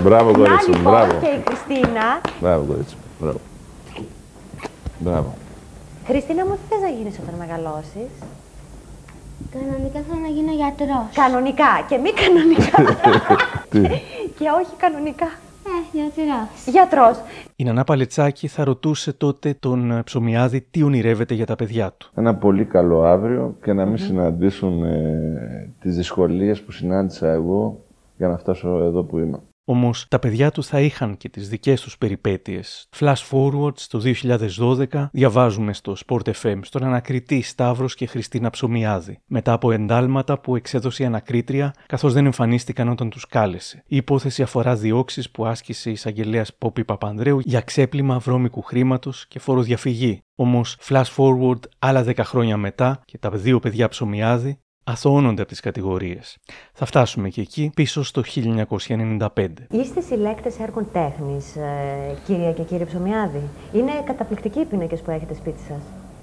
Speaker 13: Μπράβο,
Speaker 14: Την
Speaker 13: κορίτσι
Speaker 14: άλλη
Speaker 13: μου, μπράβο.
Speaker 14: και η Χριστίνα.
Speaker 13: Μπράβο, κορίτσι μου. Μπράβο. Μπράβο.
Speaker 14: Χριστίνα μου, τι θες να γίνεις όταν μεγαλώσεις;
Speaker 23: Κανονικά θέλω να γίνω γιατρός.
Speaker 14: Κανονικά και μη κανονικά.
Speaker 13: Τι;
Speaker 14: και όχι κανονικά.
Speaker 23: Ε, γιατρός.
Speaker 14: Γιατρός.
Speaker 1: Η Νανά Παλετσάκη θα ρωτούσε τότε τον ε, Ψωμιάδη τι ονειρεύεται για τα παιδιά του.
Speaker 13: Ένα πολύ καλό αύριο και να μην συναντήσουν ε, τις δυσκολίες που συνάντησα εγώ για να φτάσω εδώ που είμαι.
Speaker 1: Όμως τα παιδιά του θα είχαν και τις δικές τους περιπέτειες. Flash forward στο 2012 διαβάζουμε στο Sport FM στον ανακριτή Σταύρος και Χριστίνα Ψωμιάδη. Μετά από εντάλματα που εξέδωσε η ανακρίτρια καθώς δεν εμφανίστηκαν όταν τους κάλεσε. Η υπόθεση αφορά διώξεις που άσκησε η εισαγγελέας Πόπη Παπανδρέου για ξέπλυμα βρώμικου χρήματος και φοροδιαφυγή. Όμως, flash forward άλλα 10 χρόνια μετά και τα δύο παιδιά Ψωμιάδη αθωώνονται από τις κατηγορίες. Θα φτάσουμε και εκεί πίσω στο 1995.
Speaker 14: Είστε συλλέκτες έργων τέχνης, ε, κυρία και κύριε Ψωμιάδη. Είναι καταπληκτικοί οι πίνακες που έχετε σπίτι σας;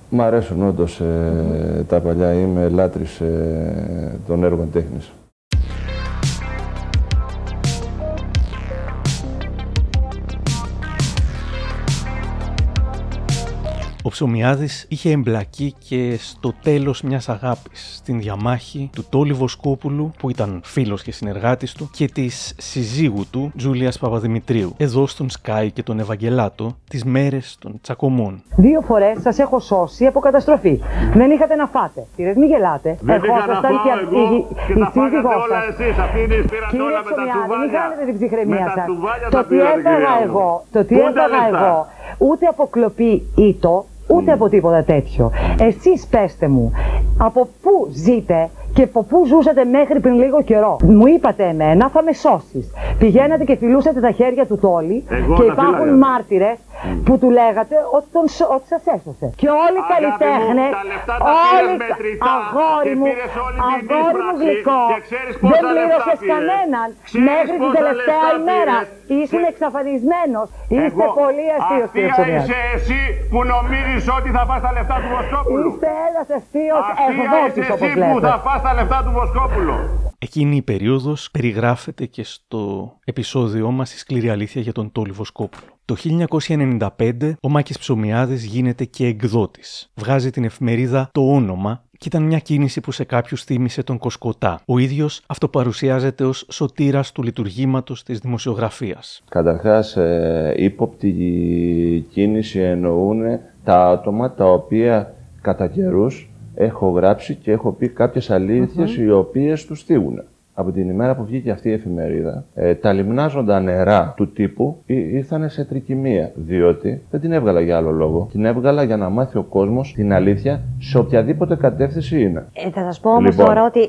Speaker 13: Μ' αρέσουν όντως ε, τα παλιά. Είμαι λάτρης ε, των έργων τέχνης.
Speaker 1: Ψωμιάδης είχε εμπλακεί και στο τέλος μιας αγάπης, στην διαμάχη του Τόλι Βοσκόπουλου, που ήταν φίλος και συνεργάτης του, και της συζύγου του, Τζούλιας Παπαδημητρίου, εδώ στον Σκάι και τον Ευαγγελάτο, τις μέρες των τσακωμών.
Speaker 24: Δύο φορές σας έχω σώσει από καταστροφή. Δεν είχατε να φάτε. Κύριε, μην γελάτε.
Speaker 22: Δεν είχα να
Speaker 24: ήσασταν
Speaker 22: φάω
Speaker 24: και-
Speaker 22: εγώ
Speaker 24: η-
Speaker 22: και
Speaker 24: η
Speaker 22: τα φάγατε
Speaker 24: σύζυγός
Speaker 22: όλα
Speaker 24: σας.
Speaker 22: εσείς. Αυτοί πήραν
Speaker 24: Κύριε
Speaker 22: όλα με τα
Speaker 24: Ψωμιάδη, μην
Speaker 22: τσουβάλια.
Speaker 24: χάνετε την ψυχραιμία
Speaker 22: Με τα
Speaker 24: σας.
Speaker 22: τσουβάλια
Speaker 24: Το
Speaker 22: τα
Speaker 24: τι
Speaker 22: πήρατε,
Speaker 24: έφαγα
Speaker 22: κυρία μου.
Speaker 24: εγώ, το τι
Speaker 22: Πού είναι τα
Speaker 24: έφαγα
Speaker 22: λεφτά;
Speaker 24: εγώ, ούτε από κλοπή ήτο, ούτε από τίποτα τέτοιο. Εσείς πέστε μου, από πού ζείτε και από πού ζούσατε μέχρι πριν λίγο καιρό. Μου είπατε εμένα θα με σώσεις. Πηγαίνατε και φιλούσατε τα χέρια του τόλι
Speaker 22: Εγώ
Speaker 24: και
Speaker 22: τα
Speaker 24: υπάρχουν
Speaker 22: φύλαγα.
Speaker 24: μάρτυρες που του λέγατε ότι, τον, σ- ότι σας έσωσε. Και όλοι οι
Speaker 22: Αγάπη μου,
Speaker 24: καλλιτέχνες,
Speaker 22: τα λεφτά τα
Speaker 24: όλοι,
Speaker 22: πήρες μετρητά
Speaker 24: αγόρι
Speaker 22: και
Speaker 24: μου,
Speaker 22: πήρες όλη την
Speaker 24: αγόρι μου
Speaker 22: εισπράξη
Speaker 24: γλυκό,
Speaker 22: και ξέρεις πόσα
Speaker 24: δεν
Speaker 22: λεφτά
Speaker 24: πλήρωσες
Speaker 22: πήρες.
Speaker 24: κανέναν
Speaker 22: Ξέρεις
Speaker 24: μέχρι την
Speaker 22: πόσα
Speaker 24: τελευταία
Speaker 22: λεφτά
Speaker 24: ημέρα.
Speaker 22: πήρες.
Speaker 24: Ήσουν εξαφανισμένος. Είστε
Speaker 22: Εγώ-
Speaker 24: πολύ αστείος κύριε
Speaker 22: Αστεία
Speaker 24: Ψωμιάδη.
Speaker 22: είσαι εσύ που νομίζεις ότι θα φας τα λεφτά του Βοσκόπουλου.
Speaker 24: Είστε ένας αστείος
Speaker 22: Αστεία
Speaker 24: εκδότης
Speaker 22: είσαι
Speaker 24: όπως
Speaker 22: εσύ που
Speaker 24: λέτε.
Speaker 22: Θα φας τα λεφτά του Βοσκόπουλου.
Speaker 1: Εκείνη η περίοδος περιγράφεται και στο επεισόδιό μας η σκληρή αλήθεια για τον Τόλι Βοσκόπουλο. Το 1995 ο Μάκης Ψωμιάδης γίνεται και εκδότης. Βγάζει την εφημερίδα «Το Όνομα» και ήταν μια κίνηση που σε κάποιους θύμισε τον Κοσκοτά. Ο ίδιος αυτοπαρουσιάζεται ως σωτήρας του λειτουργήματος της δημοσιογραφίας.
Speaker 13: Καταρχάς, ε, ύποπτη κίνηση εννοούν τα άτομα τα οποία κατά καιρούς έχω γράψει και έχω πει κάποιες αλήθειες οι οποίες τους θίγουν. Από την ημέρα που βγήκε αυτή η εφημερίδα, ε, τα λιμνάζοντα νερά του τύπου ή- ήρθαν σε τρικυμία. Διότι δεν την έβγαλα για άλλο λόγο. Την έβγαλα για να μάθει ο κόσμος την αλήθεια σε οποιαδήποτε κατεύθυνση είναι.
Speaker 14: Ε, θα σας πω όμως
Speaker 13: Λοιπόν.
Speaker 14: τώρα ότι, ε,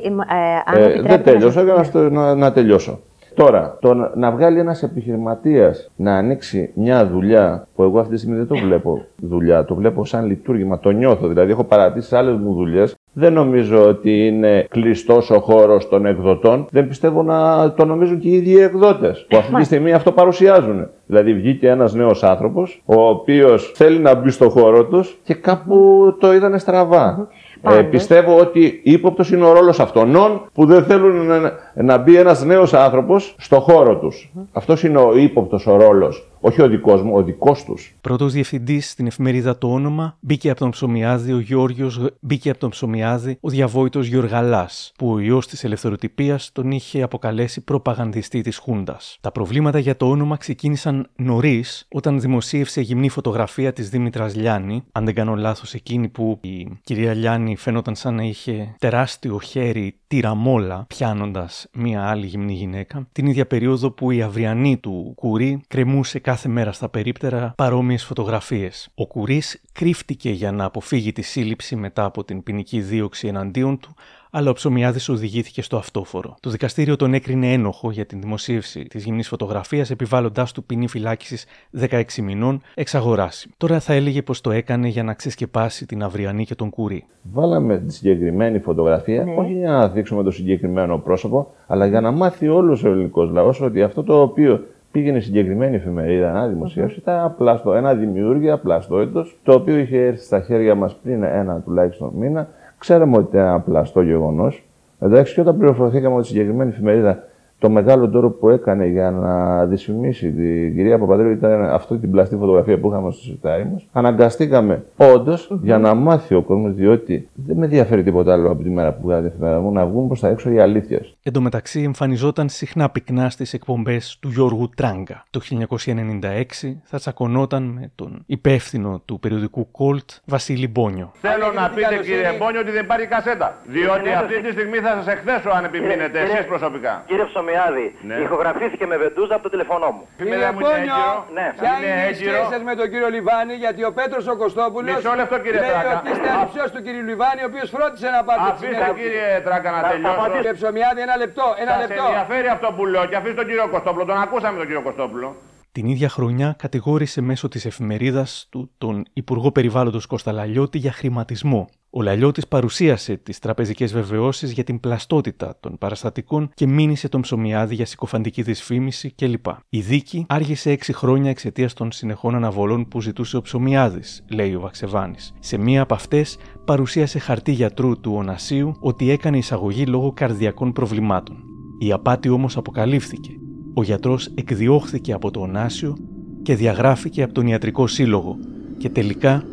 Speaker 14: αν
Speaker 13: Ε,
Speaker 14: επιτρέπετε
Speaker 13: δεν
Speaker 14: να
Speaker 13: τέλειωσα
Speaker 14: σας-
Speaker 13: για να, στο- να, να τελειώσω. Τώρα, το να- να βγάλει ένας επιχειρηματίας να ανοίξει μια δουλειά που εγώ αυτή τη στιγμή δεν το βλέπω δουλειά, το βλέπω σαν λειτουργήμα, το νιώθω. Δηλαδή, έχω παρατήσει άλλες μου δουλειές. Δεν νομίζω ότι είναι κλειστός ο χώρος των εκδοτών. Δεν πιστεύω να το νομίζουν και οι ίδιοι οι εκδότες που αυτή τη στιγμή αυτό παρουσιάζουν. Δηλαδή, βγήκε ένας νέος άνθρωπος, ο οποίος θέλει να μπει στο χώρο τους και κάπου το είδανε στραβά. Ε,
Speaker 14: Πάντως.
Speaker 13: πιστεύω ότι ύποπτος είναι ο ρόλος αυτών που δεν θέλουν να, να μπει ένας νέος άνθρωπος στο χώρο τους. Αυτός είναι ο ύποπτος ο ρόλος. Όχι ο δικός μου, ο δικός τους.
Speaker 1: Πρώτος διευθυντής στην εφημερίδα Το Όνομα μπήκε από τον Ψωμιάδη ο Γιώργος, Γ- μπήκε από τον Ψωμιάδη ο διαβόητος Γιωργαλάς, που ο ιός της ελευθεροτυπίας τον είχε αποκαλέσει προπαγανδιστή της Χούντας. Τα προβλήματα για το όνομα ξεκίνησαν νωρίς όταν δημοσίευσε γυμνή φωτογραφία της Δήμητρας Λιάννη. Αν δεν κάνω λάθος, εκείνη που η κυρία Λιάννη φαίνονταν σαν να είχε τεράστιο χέρι τυραμόλα πιάνοντας μία άλλη γυμνή γυναίκα. Την ίδια περίοδο που η αυριανή του Κουρί κρεμούσε κάθε μέρα στα περίπτερα παρόμοιες φωτογραφίες. Ο Κουρί κρύφτηκε για να αποφύγει τη σύλληψη μετά από την ποινική δίωξη εναντίον του, αλλά ο Ψωμιάδης οδηγήθηκε στο αυτόφορο. Το δικαστήριο τον έκρινε ένοχο για την δημοσίευση της γυμνής φωτογραφίας, επιβάλλοντάς του ποινή φυλάκισης 16 μηνών εξαγοράση. Τώρα θα έλεγε πως το έκανε για να ξεσκεπάσει την αυριανή και τον Κουρί.
Speaker 13: Βάλαμε τη συγκεκριμένη φωτογραφία, όχι για να δείξουμε το συγκεκριμένο πρόσωπο, αλλά για να μάθει όλος ο ελληνικός λαός ότι αυτό το οποίο πήγαινε η συγκεκριμένη εφημερίδα να δημοσιεύσει ήταν απλά ένα δημιούργιο, απλά στο έτος, το οποίο είχε έρθει στα χέρια μας πριν ένα τουλάχιστον μήνα. Ξέραμε ότι ήταν ένα πλαστό γεγονός. Εντάξει, και όταν πληροφορηθήκαμε ότι η συγκεκριμένη εφημερίδα το μεγάλο τόρο που έκανε για να δυσφημίσει την κυρία Παπαδρέου ήταν αυτή την πλαστή φωτογραφία που είχαμε στο σιρτάρι μας. Αναγκαστήκαμε όντως για να μάθει ο κόσμος, διότι δεν με ενδιαφέρει τίποτα άλλο από τη μέρα που βγάλει την εφημερίδα μου να βγουν προς τα έξω οι αλήθειες.
Speaker 1: Εν τω μεταξύ εμφανιζόταν συχνά πυκνά στις εκπομπές του Γιώργου Τράγκα. Το 1996 θα τσακωνόταν με τον υπεύθυνο του περιοδικού Colt, Βασίλη Μπόνιο.
Speaker 22: Θέλω να πείτε κύριε Μπόνιο ότι δεν υπάρχει κασέτα. Διότι αυτή τη στιγμή θα σας εκθέσω αν επιμείνετε
Speaker 25: Κύριε-
Speaker 22: εσείς προσωπικά.
Speaker 25: Κύριε Ψωμιάδη,
Speaker 22: Ναι.
Speaker 25: ηχογραφήθηκε με βεντούζα από το τηλεφωνό μου.
Speaker 22: Κύριε Μπόνιο,
Speaker 25: ναι.
Speaker 22: ποια
Speaker 25: Είναι
Speaker 22: είναι η
Speaker 25: έγκυρο.
Speaker 22: σχέση σας
Speaker 25: με τον κύριο Λιβάνη, γιατί ο Πέτρος ο Κωστόπουλος
Speaker 22: Μισό λεπτό, κύριε
Speaker 25: λέει
Speaker 22: Τράκα.
Speaker 25: ότι είστε ανυψιός του κύριου Λιβάνη, ο οποίος φρόντισε να πάρει
Speaker 22: Αφήστε κύριε Τράκα να τελειώσω.
Speaker 25: Κύριε Ψωμιάδη, ένα λεπτό, ένα
Speaker 22: Σας
Speaker 25: λεπτό.
Speaker 22: ενδιαφέρει αυτό που λέω και αφήστε τον κύριο Κωστόπουλο. Τον ακούσαμε τον κύριο Κωστόπουλο.
Speaker 1: Την ίδια χρονιά κατηγόρησε μέσω της εφημερίδας του τον Υπουργό Περιβάλλοντος Κώστα Λαλιώτη για χρηματισμό. Ο Λαλιώτης παρουσίασε τις τραπεζικές βεβαιώσεις για την πλαστότητα των παραστατικών και μήνυσε τον ψωμιάδη για συκοφαντική δυσφήμιση κλπ. Η δίκη άργησε έξι χρόνια εξαιτίας των συνεχών αναβολών που ζητούσε ο ψωμιάδης, λέει ο Βαξεβάνης. Σε μία από αυτές παρουσίασε χαρτί γιατρού του Ονασίου ότι έκανε εισαγωγή λόγω καρδιακών προβλημάτων. Η απάτη όμως αποκαλύφθηκε. Ο γιατρός εκδιώχθηκε από το Ονάσιο και διαγράφηκε από τον Ιατρικό Σύλλογο και τελικά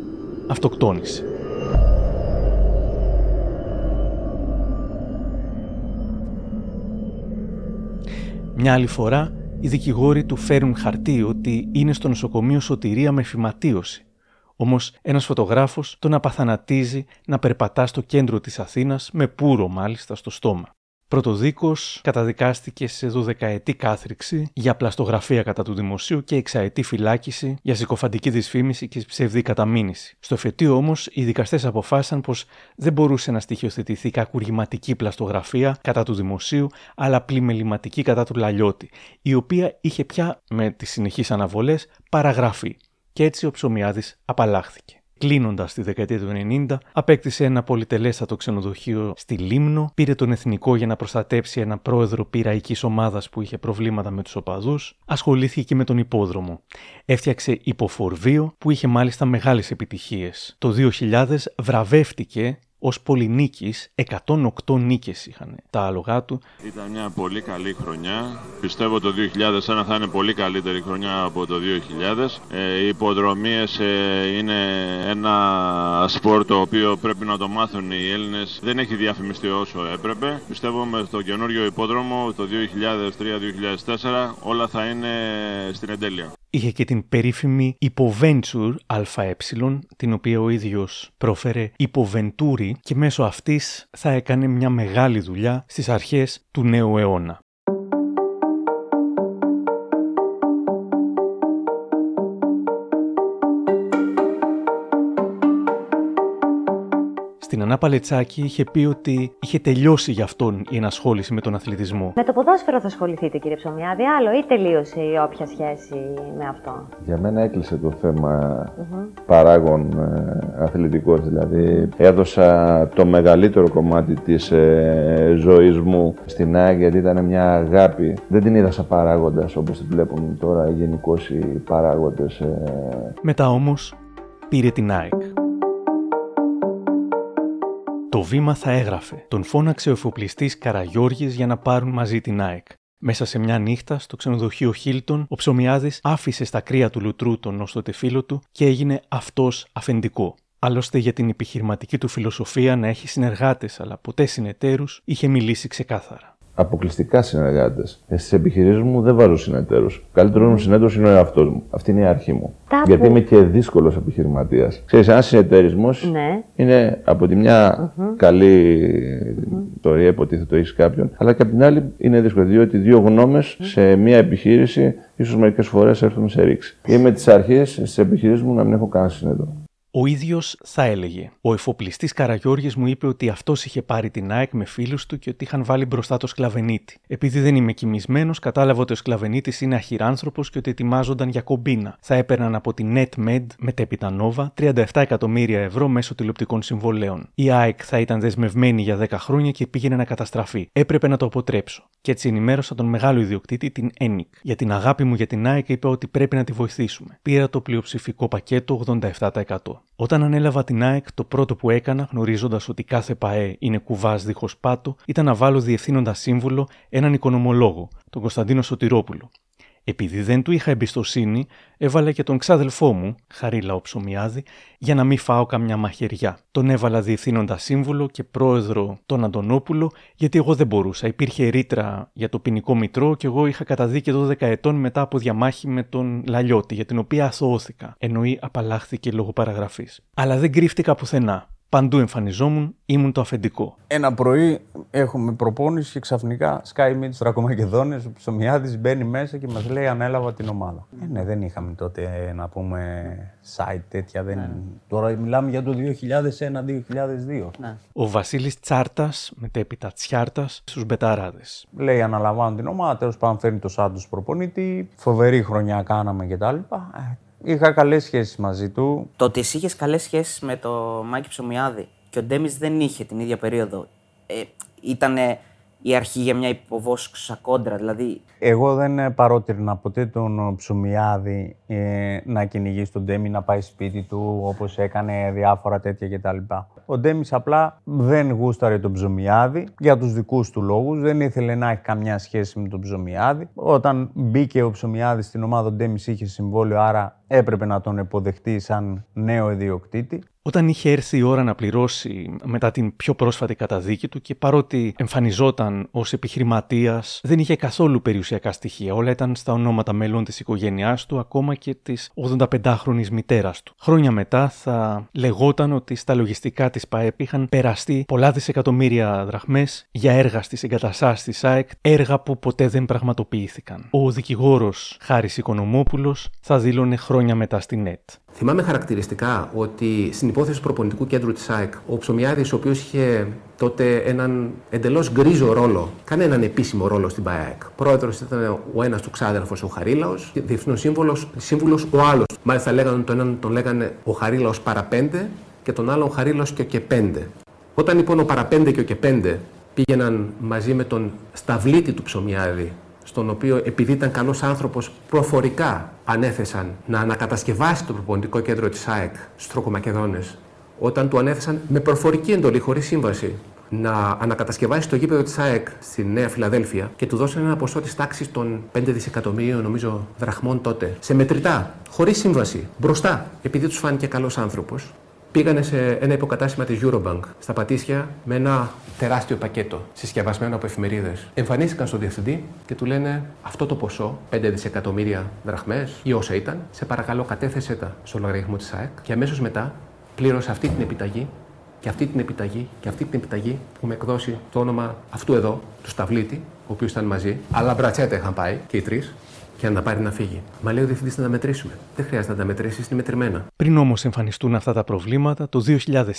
Speaker 1: αυτοκτόνησε. Μια άλλη φορά, οι δικηγόροι του φέρουν χαρτί ότι είναι στο νοσοκομείο σωτηρία με φυματίωση. Όμως, ένας φωτογράφος τον απαθανατίζει να περπατά στο κέντρο της Αθήνας με πουρο μάλιστα στο στόμα. Πρωτοδίκω καταδικάστηκε σε 12ετή κάθριξη για πλαστογραφία κατά του δημοσίου και εξαετή φυλάκιση για συκοφαντική δυσφήμιση και ψευδή καταμήνυση. Στο εφετείο όμως, οι δικαστές αποφάσισαν πως δεν μπορούσε να στοιχειοθετηθεί κακουργηματική πλαστογραφία κατά του δημοσίου, αλλά πλημεληματική κατά του Λαλιώτη, η οποία είχε πια με τις συνεχείς αναβολές παραγραφεί. Και έτσι ο Ψωμιάδης απαλλάχθηκε. Κλείνοντας τη δεκαετία του 90, απέκτησε ένα πολυτελέστατο ξενοδοχείο στη Λίμνο, πήρε τον εθνικό για να προστατέψει ένα πρόεδρο πειραϊκή ομάδας που είχε προβλήματα με τους οπαδούς, ασχολήθηκε και με τον υπόδρομο. Έφτιαξε υποφορβείο που είχε μάλιστα μεγάλες επιτυχίες. Το 2000 βραβεύτηκε ως πολυνίκης, 108 νίκες είχαν τα άλογά του
Speaker 26: Ήταν μια πολύ καλή χρονιά. Πιστεύω το 2001 θα είναι πολύ καλύτερη χρονιά από το 2000. Ε, οι υποδρομίες ε, είναι ένα σπορ το οποίο πρέπει να το μάθουν οι Έλληνες. Δεν έχει διαφημιστεί όσο έπρεπε. Πιστεύω με το καινούριο υπόδρομο το 2003-2004 όλα θα είναι στην εντέλεια.
Speaker 1: Είχε και την περίφημη Υποventure ΑΕ, την οποία ο ίδιος πρόφερε Υποβεντούρη και μέσω αυτής θα έκανε μια μεγάλη δουλειά στις αρχές του νέου αιώνα. Στην Ανά Παλετσάκη είχε πει ότι είχε τελειώσει για αυτόν η ενασχόληση με τον αθλητισμό.
Speaker 14: Με το ποδόσφαιρο θα ασχοληθείτε, κύριε Ψωμιάδη, άλλο ή τελείωσε η όποια σχέση με αυτό;
Speaker 13: Για μένα έκλεισε το θέμα
Speaker 14: Μμμ.
Speaker 13: παράγων ε, αθλητικός, δηλαδή έδωσα το μεγαλύτερο κομμάτι της ε, ζωής μου στην ΑΕΚ γιατί ήταν μια αγάπη. Δεν την είδα σαν παράγοντας όπως την βλέπουν τώρα γενικώς οι παράγοντες. ε,
Speaker 1: Μετά όμως πήρε την ΑΕΚ. Το βήμα θα έγραφε. Τον φώναξε ο εφοπλιστής Καραγιώργης για να πάρουν μαζί την ΑΕΚ. Μέσα σε μια νύχτα, στο ξενοδοχείο Χίλτον, ο Ψωμιάδης άφησε στα κρύα του λουτρού τον νόστοτε φίλο του και έγινε αυτός αφεντικό. Άλλωστε για την επιχειρηματική του φιλοσοφία να έχει συνεργάτες αλλά ποτέ συνεταίρους, είχε μιλήσει ξεκάθαρα.
Speaker 13: Αποκλειστικά συνεργάτες. Στις επιχειρήσεις μου δεν βάζω συνεταίρους. Ο καλύτερος μου συνέτερο είναι ο εαυτός μου. Αυτή είναι η αρχή μου.
Speaker 14: Τα
Speaker 13: Γιατί
Speaker 14: που-
Speaker 13: είμαι και δύσκολος επιχειρηματίας. Ξέρεις, ένας συνεταιρισμός
Speaker 14: Ναι.
Speaker 13: είναι από τη μια καλή ιστορία, υποτίθεται το έχεις κάποιον, αλλά και από την άλλη είναι δύσκολο. Διότι δύο γνώμες σε μια επιχείρηση ίσως μερικές φορές έρθουν σε ρήξη. Είμαι της αρχής στις επιχειρήσεις μου να μην έχω κανένα συνέτερο.
Speaker 1: Ο ίδιος θα έλεγε. Ο εφοπλιστής Καραγιώργης μου είπε ότι αυτός είχε πάρει την ΑΕΚ με φίλους του και ότι είχαν βάλει μπροστά το σκλαβενίτη. Επειδή δεν είμαι κοιμισμένος, κατάλαβα ότι ο σκλαβενίτης είναι αχυράνθρωπος και ότι ετοιμάζονταν για κομπίνα. Θα έπαιρναν από την NetMed, μετέπειτα Nova, 37 εκατομμύρια ευρώ μέσω τηλεοπτικών συμβολέων. Η ΑΕΚ θα ήταν δεσμευμένη για 10 χρόνια και πήγαινε να καταστραφεί. Έπρεπε να το αποτρέψω. Και έτσι ενημέρωσα τον μεγάλο ιδιοκτήτη, την ENIC. Για την αγάπη μου για την ΑΕΚ είπα ότι πρέπει να τη βοηθήσουμε. Πήρα το πλειοψηφικό πακέτο 87%. Όταν ανέλαβα την ΑΕΚ, το πρώτο που έκανα, γνωρίζοντας ότι κάθε ΠαΕ είναι κουβάς δίχως πάτο, ήταν να βάλω διευθύνοντα σύμβουλο έναν οικονομολόγο, τον Κωνσταντίνο Σωτηρόπουλο. Επειδή δεν του είχα εμπιστοσύνη, έβαλα και τον ξάδελφό μου, Χαρίλα Οψομιάδη, για να μην φάω καμιά μαχαιριά. Τον έβαλα διευθύνοντα σύμβουλο και πρόεδρο τον Αντωνόπουλο, γιατί εγώ δεν μπορούσα. Υπήρχε ρήτρα για το ποινικό μητρό και εγώ είχα καταδίκη 12 ετών μετά από διαμάχη με τον Λαλιώτη, για την οποία αθωώθηκα, εννοεί απαλλάχθηκε λόγω παραγραφής. Αλλά δεν κρύφτηκα πουθενά. Παντού εμφανιζόμουν, ήμουν το αφεντικό.
Speaker 27: Ένα πρωί έχουμε προπόνηση και ξαφνικά σκάει με του Τρακομακεδόνες. Ο Ψωμιάδης μπαίνει μέσα και μας λέει ανέλαβα την ομάδα. Ε, ναι, δεν είχαμε τότε να πούμε site τέτοια. Δεν... Τώρα μιλάμε για το 2001-2002.
Speaker 1: Ναι. Ο Βασίλης Τσάρτας, μετέπειτα Τσιάρτα, στους Μπεταράδες.
Speaker 27: Λέει αναλαμβάνω την ομάδα, τέλος πάντων φέρνει το Σάντος προπονητή. Φοβερή χρονιά κάναμε κτλ. Είχα καλές σχέσεις μαζί του.
Speaker 28: Το ότι εσύ είχες καλές σχέσεις με το Μάκη Ψωμιάδη και ο Ντέμις δεν είχε την ίδια περίοδο. Ε, ήταν η αρχή για μια υποβόσκουσα κόντρα, δηλαδή.
Speaker 27: Εγώ δεν παρότρινα ποτέ τον Ψωμιάδη ε, να κυνηγήσει τον Ντέμι, να πάει σπίτι του όπως έκανε διάφορα τέτοια κτλ. Ο Ντέμις απλά δεν γούσταρε τον Ψωμιάδη για τους δικούς του λόγους. Δεν ήθελε να έχει καμιά σχέση με τον Ψωμιάδη. Όταν μπήκε ο Ψωμιάδης στην ομάδα, ο Ντέμις είχε συμβόλαιο, άρα έπρεπε να τον υποδεχτεί σαν νέο ιδιοκτήτη.
Speaker 1: Όταν είχε έρθει η ώρα να πληρώσει μετά την πιο πρόσφατη καταδίκη του και παρότι εμφανιζόταν ως επιχειρηματίας, δεν είχε καθόλου περιουσιακά στοιχεία. Όλα ήταν στα ονόματα μελών της οικογένειάς του, ακόμα και της 85χρονη μητέρας του. Χρόνια μετά θα λεγόταν ότι στα λογιστικά της ΠΑΕΠ είχαν περαστεί πολλά δισεκατομμύρια δραχμές για έργα στις εγκαταστάσεις της ΑΕΚ, έργα που ποτέ δεν πραγματοποιήθηκαν. Ο δικηγόρος Χάρης Οικονομόπουλος θα δήλωνε χρόνια μετά στην ΕΤ.
Speaker 29: Θυμάμαι χαρακτηριστικά ότι στην υπόθεση του προπονητικού κέντρου της ΑΕΚ, ο Ψωμιάδης, ο οποίος είχε τότε έναν εντελώς γκρίζο ρόλο, κανέναν επίσημο ρόλο στην ΠΑΕΚ. Πρόεδρος ήταν ο ένας τους ξάδερφος, ο Χαρίλαος, διευθυνό σύμβουλος ο άλλος. Μάλιστα λέγανε τον έναν τον λέγανε ο Χαρίλαος παραπέντε και τον άλλον Χαρίλαος και ο Κεπέντε. Όταν λοιπόν ο παραπέντε και ο Κεπέντε πήγαιναν μαζί με τον σταυλίτη του Ψωμιάδη στον οποίο επειδή ήταν καλός άνθρωπος προφορικά ανέθεσαν να ανακατασκευάσει το προπονητικό κέντρο της ΑΕΚ στους Τροκομακεδόνες όταν του ανέθεσαν με προφορική εντολή χωρίς σύμβαση να ανακατασκευάσει το γήπεδο της ΑΕΚ στη Νέα Φιλαδέλφια και του δώσαν ένα ποσό της τάξης των 5 δισεκατομμυρίων νομίζω δραχμών τότε σε μετρητά, χωρίς σύμβαση, μπροστά, επειδή τους φάνηκε καλός άνθρωπος πήγανε σε ένα υποκατάστημα της Eurobank στα Πατήσια με ένα τεράστιο πακέτο συσκευασμένο από εφημερίδες. Εμφανίστηκαν στον διευθυντή και του λένε αυτό το ποσό, 5 δισεκατομμύρια δραχμές ή όσα ήταν, σε παρακαλώ κατέθεσέ τα στο λογαριασμό της ΑΕΚ και αμέσως μετά πλήρωσε αυτή την επιταγή και αυτή την επιταγή και αυτή την επιταγή που με εκδώσει το όνομα αυτού εδώ, του Σταυλίτη, ο οποίος ήταν μαζί, αλλά μπρατσέτα είχαν πάει και οι τρεις, και να πάρει να φύγει. Μα λέει ο διευθυντής να τα μετρήσουμε. Δεν χρειάζεται να τα μετρήσεις, είναι μετρημένα.
Speaker 1: Πριν όμως εμφανιστούν αυτά τα προβλήματα, το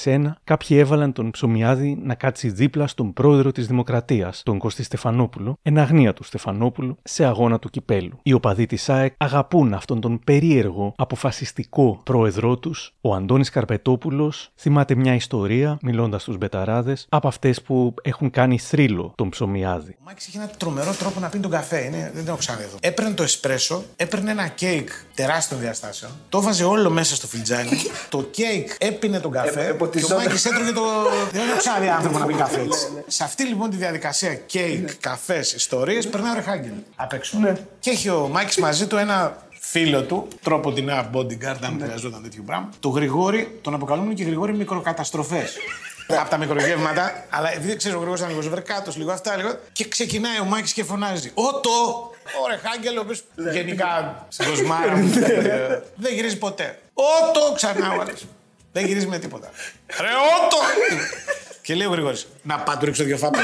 Speaker 1: 2001 κάποιοι έβαλαν τον Ψωμιάδη να κάτσει δίπλα στον πρόεδρο της Δημοκρατίας, τον Κωστή Στεφανόπουλο, εν αγνία του Στεφανόπουλου, σε αγώνα του κυπέλου. Οι οπαδοί της ΑΕΚ αγαπούν αυτόν τον περίεργο, αποφασιστικό πρόεδρό τους, ο Αντώνης Καρπετόπουλος, θυμάται μια ιστορία, μιλώντας στους Μπεταράδες, από αυτές που έχουν κάνει θρύλο τον Ψωμιάδη.
Speaker 30: Ο Μάκης είχε ένα τρομερό τρόπο να πίνει τον καφέ, είναι, δεν το έχω ξαναδεί εδώ. Έπαιρνε το εσπρέσο, έπαιρνε ένα κέικ τεράστιων διαστάσεων, το βάζε όλο μέσα στο φιλτζάνι, το κέικ έπινε τον καφέ
Speaker 25: Ε,
Speaker 30: και ο Μάκης έτρωγε το. Δεν έχω ξαναδεί άνθρωπο να πίνει καφέ έτσι. Σε αυτή λοιπόν τη διαδικασία κέικ, καφές, ιστορίες, περνάει ο Ρεχάγκελ απ' έξω. Και έχει ο Μάκης μαζί του ένα φίλο του, τρόπον τινά bodyguard, αν χρειαζόταν τέτοιο πράγμα. Το Γρηγόρη, τον αποκαλούν και Γρηγόρη μικροκαταστροφές. από τα μικρογεύματα, αλλά επειδή ξέρεις ο Γρηγόρης ήταν λίγο σβερκάτος, λίγο αυτά, λίγο. Και ξεκινάει ο Μάκης και φωνάζει. Ότο! Ο Ρεχάγκελ, ο οποίος γενικά στην κοσμάρα μου, ε, δεν γυρίζει ποτέ. Ότο! Ξανά ο άλλος. Δεν γυρίζει με τίποτα. Ρε, ότο! Και λέει ο Γρηγόρης, να πάω του ρίξω δύο φάπε.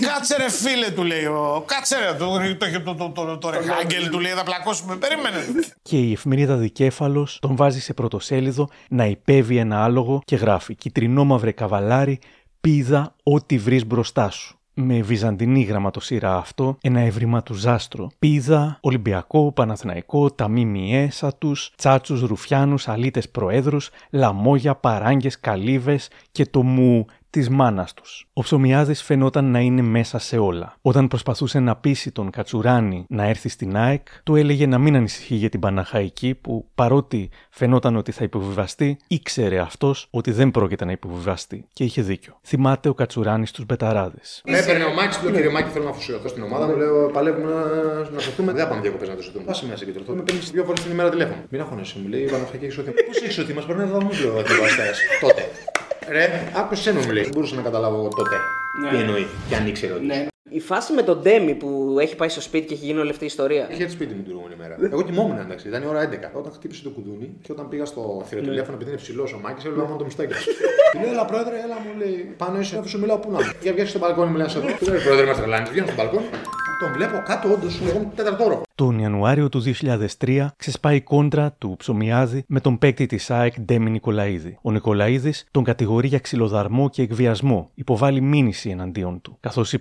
Speaker 30: Κάτσε ρε φίλε, του λέει. Ο... Κάτσε ρε, το, το, το, το, το, το Ρεχάγκελ του λέει, θα πλακώσουμε. Περίμενε.
Speaker 1: Και η εφημερίδα Δικέφαλο τον βάζει σε πρωτοσέλιδο να υπέβει ένα άλογο και γράφει Κιτρινόμαυρε καβαλάρι, πίδα ό,τι βρεις μπροστά σου. Με βυζαντινή γραμματοσύρα αυτό, ένα έβριμα του Ζάστρο. Πίδα, Ολυμπιακό, Παναθηναϊκό, τα μιμιέσα τους, τσάτσους, ρουφιάνους, αλίτε προέδρους, λαμόγια, παράγκε, καλύβες και το μου της μάνας τους. Ο Ψωμιάδης φαινόταν να είναι μέσα σε όλα. Όταν προσπαθούσε να πείσει τον Κατσουράνη να έρθει στην ΑΕΚ, του έλεγε να μην ανησυχεί για την Παναχαϊκή, που παρότι φαινόταν ότι θα υποβιβαστεί, ήξερε αυτός ότι δεν πρόκειται να υποβιβαστεί. Και είχε δίκιο. Θυμάται ο Κατσουράνης στου Μπεταράδες.
Speaker 31: Με έπαιρνε ο Μάκης, του λέει: Κύριε Μάκη, θέλω να αφοσιωθώ στην ομάδα μου. Λέω: Παλεύουμε να, να σωθούμε. Δεν θα πάμε διακοπές να το σωθούμε. Πάσε μια συγκεντρωθώ. Με παίρνει δύο φορές την ημέρα τηλέφωνο. Μην αγχώνεσαι, μου λέει: Η Παναχαϊκή έχει σωθεί. Πώς έχει σωθεί, μας παίρνει εδώ μου λέω: Τότε. Ρε, άκουσε μου λέει. Δεν μπορούσα να καταλάβω εγώ τότε.
Speaker 28: Ναι.
Speaker 31: Τι εννοεί και αν ήξερε ότι.
Speaker 28: Ναι. Η φάση με τον Ντέμι που έχει πάει στο σπίτι και έχει γίνει όλη αυτή η ιστορία.
Speaker 31: Είχε έρθει σπίτι μου την προηγούμενη μέρα. Εγώ κοιμόμουν εντάξει, ήταν η ώρα 11. Όταν χτύπησε το κουδούνι και όταν πήγα στο
Speaker 28: Ναι.
Speaker 31: θηροτηλέφωνο επειδή είναι ψηλός ο Μάκης, έβλεπα μόνο το μιστάκι. Του λέω, Έλα πρόεδρε, έλα μου λέει. Πάνω είσαι, αφού σου μιλάω πού να είμαι. Για βγαίνει στο μπαλκόνι, μου λέει εδώ. Του λέω, Πρόεδρε, μα τρελάνει. Βγαίνω στο μπαλκόνι. Τον βλέπω κάτω, όντως, εγώ είμαι τέταρτο όροφο.
Speaker 1: Τον Ιανουάριο του 2003 ξεσπάει η κόντρα του Ψωμιάδη με τον παίκτη της ΑΕΚ Ντέμι Νικολαίδη. Ο Νικολαίδης τον κατηγορεί για ξυλοδαρμό και εκβιασμό, υποβάλλει μήνυση εναντίον του. Καθώς οι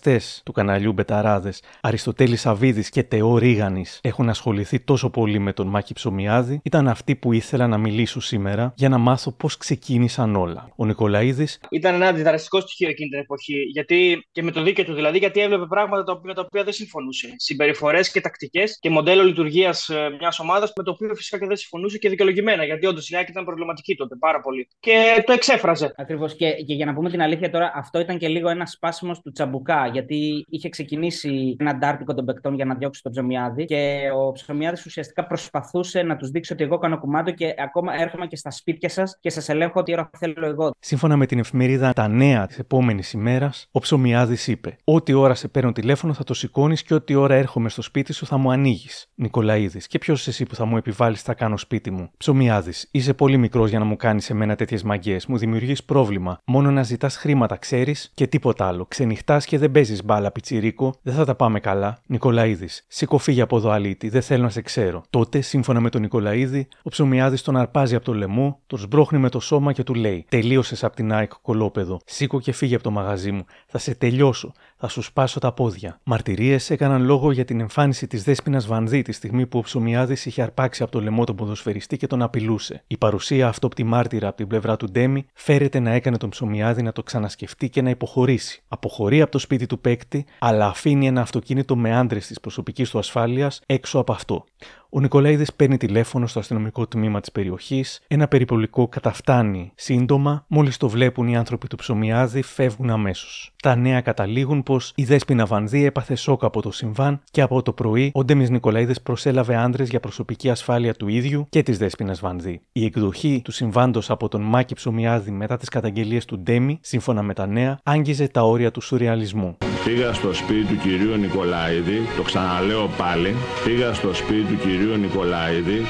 Speaker 1: παρουσιαστέ του καναλιού Μπεταράδες, Αριστοτέλης Σαββίδη και Τεό Ρίγανης, έχουν ασχοληθεί τόσο πολύ με τον Μάκη Ψωμιάδη, ήταν αυτοί που ήθελα να μιλήσω σήμερα για να μάθω πώς ξεκίνησαν όλα. Ο Νικολαίδης
Speaker 32: Ήταν ένα αντιδραστικό στοιχείο εκείνη την εποχή. Γιατί, και με το δίκαιο του δηλαδή, γιατί έβλεπε πράγματα τα οποία, με τα οποία δεν συμφωνούσε. Συμπεριφορές και τακτικές και μοντέλο λειτουργίας μιας ομάδας με το οποίο φυσικά και δεν συμφωνούσε και δικαιολογημένα. Γιατί όντως η ΑΕΚ ήταν προβληματική τότε πάρα πολύ. Και το εξέφραζε.
Speaker 28: Ακριβώς. Και, και για να πούμε την αλήθεια τώρα, αυτό ήταν και λίγο ένα σπάσιμος του Τσαμπουκά. Γιατί είχε ξεκινήσει ένα ντάρτικο των παικτών για να διώξει τον Ψωμιάδη. Και ο Ψωμιάδης ουσιαστικά προσπαθούσε να τους δείξει ότι εγώ κάνω κουμάντο και ακόμα έρχομαι και στα σπίτια σας και σας ελέγχω ό,τι ώρα θέλω εγώ.
Speaker 1: Σύμφωνα με την εφημερίδα Τα Νέα της επόμενης ημέρας, ο Ψωμιάδης είπε: Ό,τι ώρα σε παίρνω τηλέφωνο θα το σηκώνεις και ό,τι ώρα έρχομαι στο σπίτι σου θα μου ανοίγεις. Νικολαίδης, και ποιος εσύ που θα μου επιβάλλεις θα κάνω σπίτι μου; Ψωμιάδης, είσαι πολύ μικρός για να μου κάνεις εμένα τέτοιες μαγκέ. Μου δημιουργείς πρόβλημα. Μόνο να ζητάς χρήματα, ξέρεις και τίποτα άλλο. Ξενυχτάς και δεν παίζεις μπάλα, πιτσιρίκο, δεν θα τα πάμε καλά. Νικολαίδης, σήκω φύγε από εδώ αλήτη, δεν θέλω να σε ξέρω. Τότε, σύμφωνα με τον Νικολαίδη, ο Ψωμιάδης τον αρπάζει από το λαιμό, τον σμπρώχνει με το σώμα και του λέει: Τελείωσες από την ΑΕΚ κολόπεδο. Σήκω και φύγε από το μαγαζί μου. Θα σε τελειώσω. Θα σου σπάσω τα πόδια. Μαρτυρίες έκαναν λόγο για την εμφάνιση της Δέσπινας Βανδύ τη στιγμή που ο Ψωμιάδης είχε αρπάξει από το λαιμό τον ποδοσφαιριστή και τον απειλούσε. Η παρουσία αυτόπτη μάρτυρα από την πλευρά του Ντέμι φέρεται να έκανε τον Ψωμιάδη να το ξανασκεφτεί και να υποχωρήσει. Αποχωρεί από το σπίτι του παίκτη, αλλά αφήνει ένα αυτοκίνητο με άντρες της προσωπικής του ασφάλειας έξω από αυτό. Ο Νικολαίδης παίρνει τηλέφωνο στο αστυνομικό τμήμα της περιοχής. Ένα περιπολικό καταφτάνει σύντομα. Μόλις το βλέπουν οι άνθρωποι του ψωμιάδη, φεύγουν αμέσως. Τα νέα καταλήγουν πως η Δέσπινα Βανδύ έπαθε σοκ από το συμβάν και από το πρωί ο Ντέμις Νικολαίδης προσέλαβε άντρες για προσωπική ασφάλεια του ίδιου και της Δέσπινα Βανδύ. Η εκδοχή του συμβάντος από τον Μάκη Ψωμιάδη μετά τις καταγγελίες του Ντέμι, σύμφωνα με τα νέα, άγγιζε τα όρια του σουρεαλισμού.
Speaker 26: Πήγα στο σπίτι του κυρίου Νικολάηδη, το ξαναλέω πάλι, πήγα στο σπίτι του κυρίου Νικολάηδη,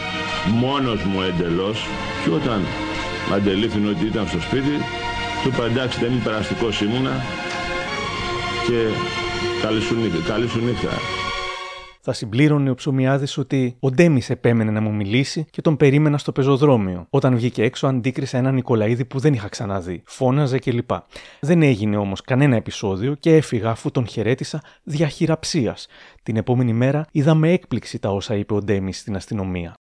Speaker 26: μόνος μου εντελώς και όταν αντελήφθηνε ότι ήταν στο σπίτι, του είπα εντάξει δεν είμαι περαστικός ήμουνα και καλή σου νύχτα. Καλή σου νύχτα.
Speaker 1: Θα συμπλήρωνε ο ψωμιάδης ότι ο Ντέμις επέμενε να μου μιλήσει και τον περίμενα στο πεζοδρόμιο. Όταν βγήκε έξω, αντίκρισα έναν Νικολαίδη που δεν είχα ξαναδεί. Φώναζε κλπ. Δεν έγινε όμως κανένα επεισόδιο και έφυγα αφού τον χαιρέτησα διαχειραψίας. Την επόμενη μέρα είδα με έκπληξη τα όσα είπε ο Ντέμις στην αστυνομία.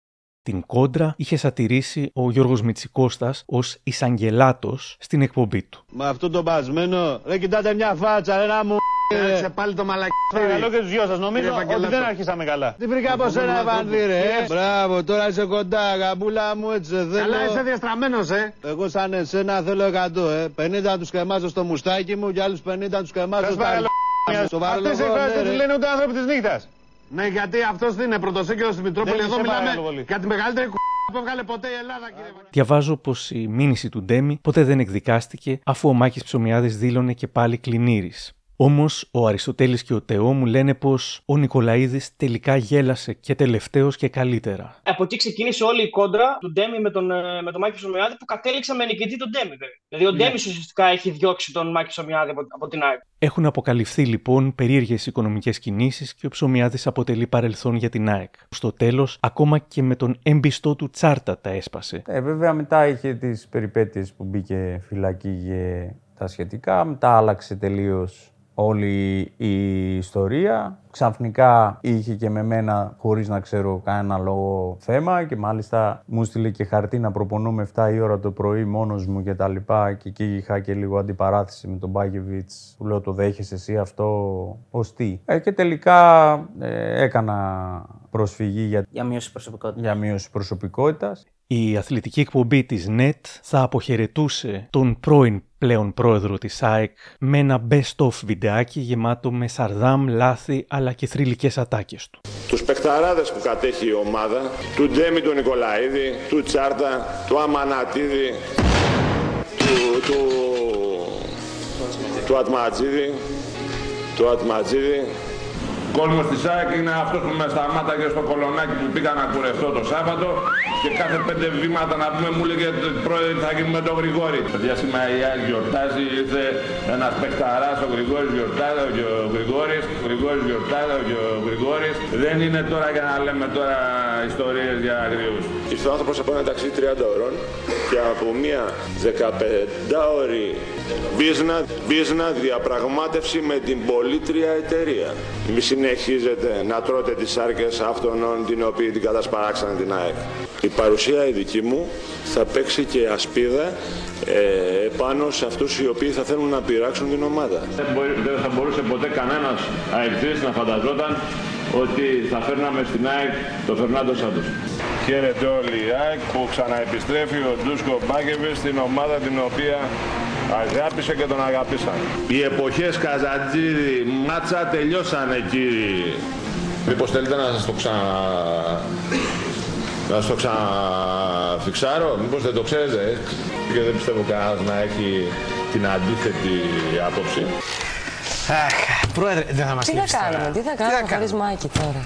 Speaker 1: Την κόντρα είχε σατηρήσει ο Γιώργος Μητσικώστας ως εισαγγελάτος στην εκπομπή του.
Speaker 33: Με αυτό το πασμένο, ρε κοιτάτε μια φάτσα, ρε να μου
Speaker 30: Άρχισε πάλι το μαλακί.
Speaker 33: Παρακαλώ και τους δυο σας, νομίζω
Speaker 30: Κύριε
Speaker 33: ότι
Speaker 30: Βαγγελάτο.
Speaker 33: δεν αρχίσαμε καλά.
Speaker 30: Τι βρήκα από σένα, Ευανδύ, ρε.
Speaker 33: Μπράβο, τώρα είσαι κοντά, αγαπούλα μου, έτσι δεν θέλω.
Speaker 30: Καλά είσαι διαστραμμένος, ε.
Speaker 33: Εγώ σαν εσένα θέλω 100, ε. 50 τους κρεμάζω στο μουστάκι μου και άλλους 50 τους κρεμάζω
Speaker 30: Σας
Speaker 33: στα
Speaker 30: παρακαλώ.
Speaker 33: Σοβαρό
Speaker 30: Αυτές οι
Speaker 33: λόγο,
Speaker 30: εκφράσεις
Speaker 33: ναι,
Speaker 30: τις
Speaker 33: ρε.
Speaker 30: λένε ούτε άνθρωποι της νύχτας. Ναι, γιατί αυτός δεν είναι πρωτοσύγκρος στην Μητρόπολης.
Speaker 33: Δεν
Speaker 30: Εδώ
Speaker 33: σε
Speaker 30: μιλάμε
Speaker 33: παρακαλώ πολύ.
Speaker 30: για τη μεγαλύτερη κ***α που έβγαλε ποτέ η Ελλάδα, κύριε Βαγγέλη.
Speaker 1: Διαβάζω πως η μήνυση του Ντέμι ποτέ δεν εκδικάστηκε αφού ο Μάκης Ψωμιάδης δήλωνε και πάλι κλινήρης. Όμως ο Αριστοτέλης και ο Τεό μου λένε πως ο Νικολαίδης τελικά γέλασε και τελευταίος και καλύτερα.
Speaker 32: Από εκεί ξεκίνησε όλη η κόντρα του Ντέμι με τον, ε, με τον Μάκη Ψωμιάδη που κατέληξε με νικητή τον Ντέμι. βέβαια. Δηλαδή ο
Speaker 1: Ναι.
Speaker 32: Ντέμις ουσιαστικά έχει διώξει τον Μάκη Ψωμιάδη από, από την ΑΕΚ.
Speaker 1: Έχουν αποκαλυφθεί λοιπόν περίεργες οικονομικές κινήσεις και ο Ψωμιάδης αποτελεί παρελθόν για την ΑΕΚ. Στο τέλος, ακόμα και με τον εμπιστό του Τσάρτα τα έσπασε.
Speaker 27: Ε, βέβαια μετά είχε τις περιπέτειες που μπήκε φυλακή για τα σχετικά, μετά άλλαξε τελείως όλη η ιστορία. Ξαφνικά είχε και με μένα χωρίς να ξέρω κανένα λόγο θέμα και μάλιστα μου στείλε και χαρτί να προπονούμε 7 η ώρα το πρωί μόνος μου και τα λοιπά και εκεί είχα και λίγο αντιπαράθεση με τον Μπάκεβιτς που λέω το δέχεσαι εσύ αυτό; Ως τι; Ε, και τελικά ε, έκανα προσφυγή για,
Speaker 28: Για μείωση προσωπικότητας.
Speaker 27: για μείωση προσωπικότητας.
Speaker 1: Η αθλητική εκπομπή της ΝΕΤ θα αποχαιρετούσε τον πρώην πλέον πρόεδρο της ΑΕΚ με ένα best-of βιντεάκι γεμάτο με σαρδάμ, λάθη αλλά και θρηλυκές ατάκες του.
Speaker 22: Τους παιχταράδες που κατέχει η ομάδα, του Ντέμι του Νικολαίδη, του Τσάρτα, του Αμανατίδη, του, του, του Ατματζίδη, του Ατματζίδη,
Speaker 26: Ο κόσμος της ΑΕΚ είναι αυτός που με σταμάταγε στο κολονάκι που πήγα να κουρευτώ το Σάββατο και κάθε πέντε βήματα να πούμε μου έλεγε πρόεδρε τι θα γίνουμε με τον Γρηγόρη. Παιδιά σήμερα η ΑΕΚ γιορτάζει, ήρθε ένας παιχταράς, ο Γρηγόρης γιορτάζει, και ο Γρηγόρης, ο Γρηγόρης γιορτάζει, και ο Γρηγόρης. Δεν είναι τώρα για να λέμε τώρα ιστορίες για αγρίους.
Speaker 22: Ήρθε ο άνθρωπος από ένα ταξί 30 ώρων και από μια 15ωρη μπίζνα, μπίζνα διαπραγμάτευση με την πολίτρια εταιρεία. Μη συνεχίζετε να τρώτε τις σάρκες αυτών την οποίοι την κατασπαράξανε την ΑΕΚ. Η παρουσία η δική μου θα παίξει και ασπίδα ε, πάνω σε αυτούς οι οποίοι θα θέλουν να πειράξουν την ομάδα.
Speaker 26: Δεν, μπορεί- δεν θα μπορούσε ποτέ κανένας αεκτής να φανταζόταν ότι θα φέρναμε στην ΑΕΚ το Φερνάντο Σάντος. Χαίρετε όλοι η ΑΕΚ που ξαναεπιστρέφει ο Ντούσκο Μπάκεβιτς στην ομάδα την οποία αγάπησε και τον αγαπήσαν. Οι εποχές Καζατζίδη μάτσα τελειώσανε κύριοι.
Speaker 22: Μήπως θέλετε να σας το ξανα... Να σας το ξαναφιξάρω, μήπως δεν το ξέρετε ε; και δεν πιστεύω κανένας να έχει την αντίθετη άποψη.
Speaker 30: Αχ, πρόεδρε, δεν θα μας
Speaker 34: Τι θα
Speaker 30: λείψει τώρα.
Speaker 34: κάνουμε, τι θα κάνουμε; χωρίς Μάκη τώρα;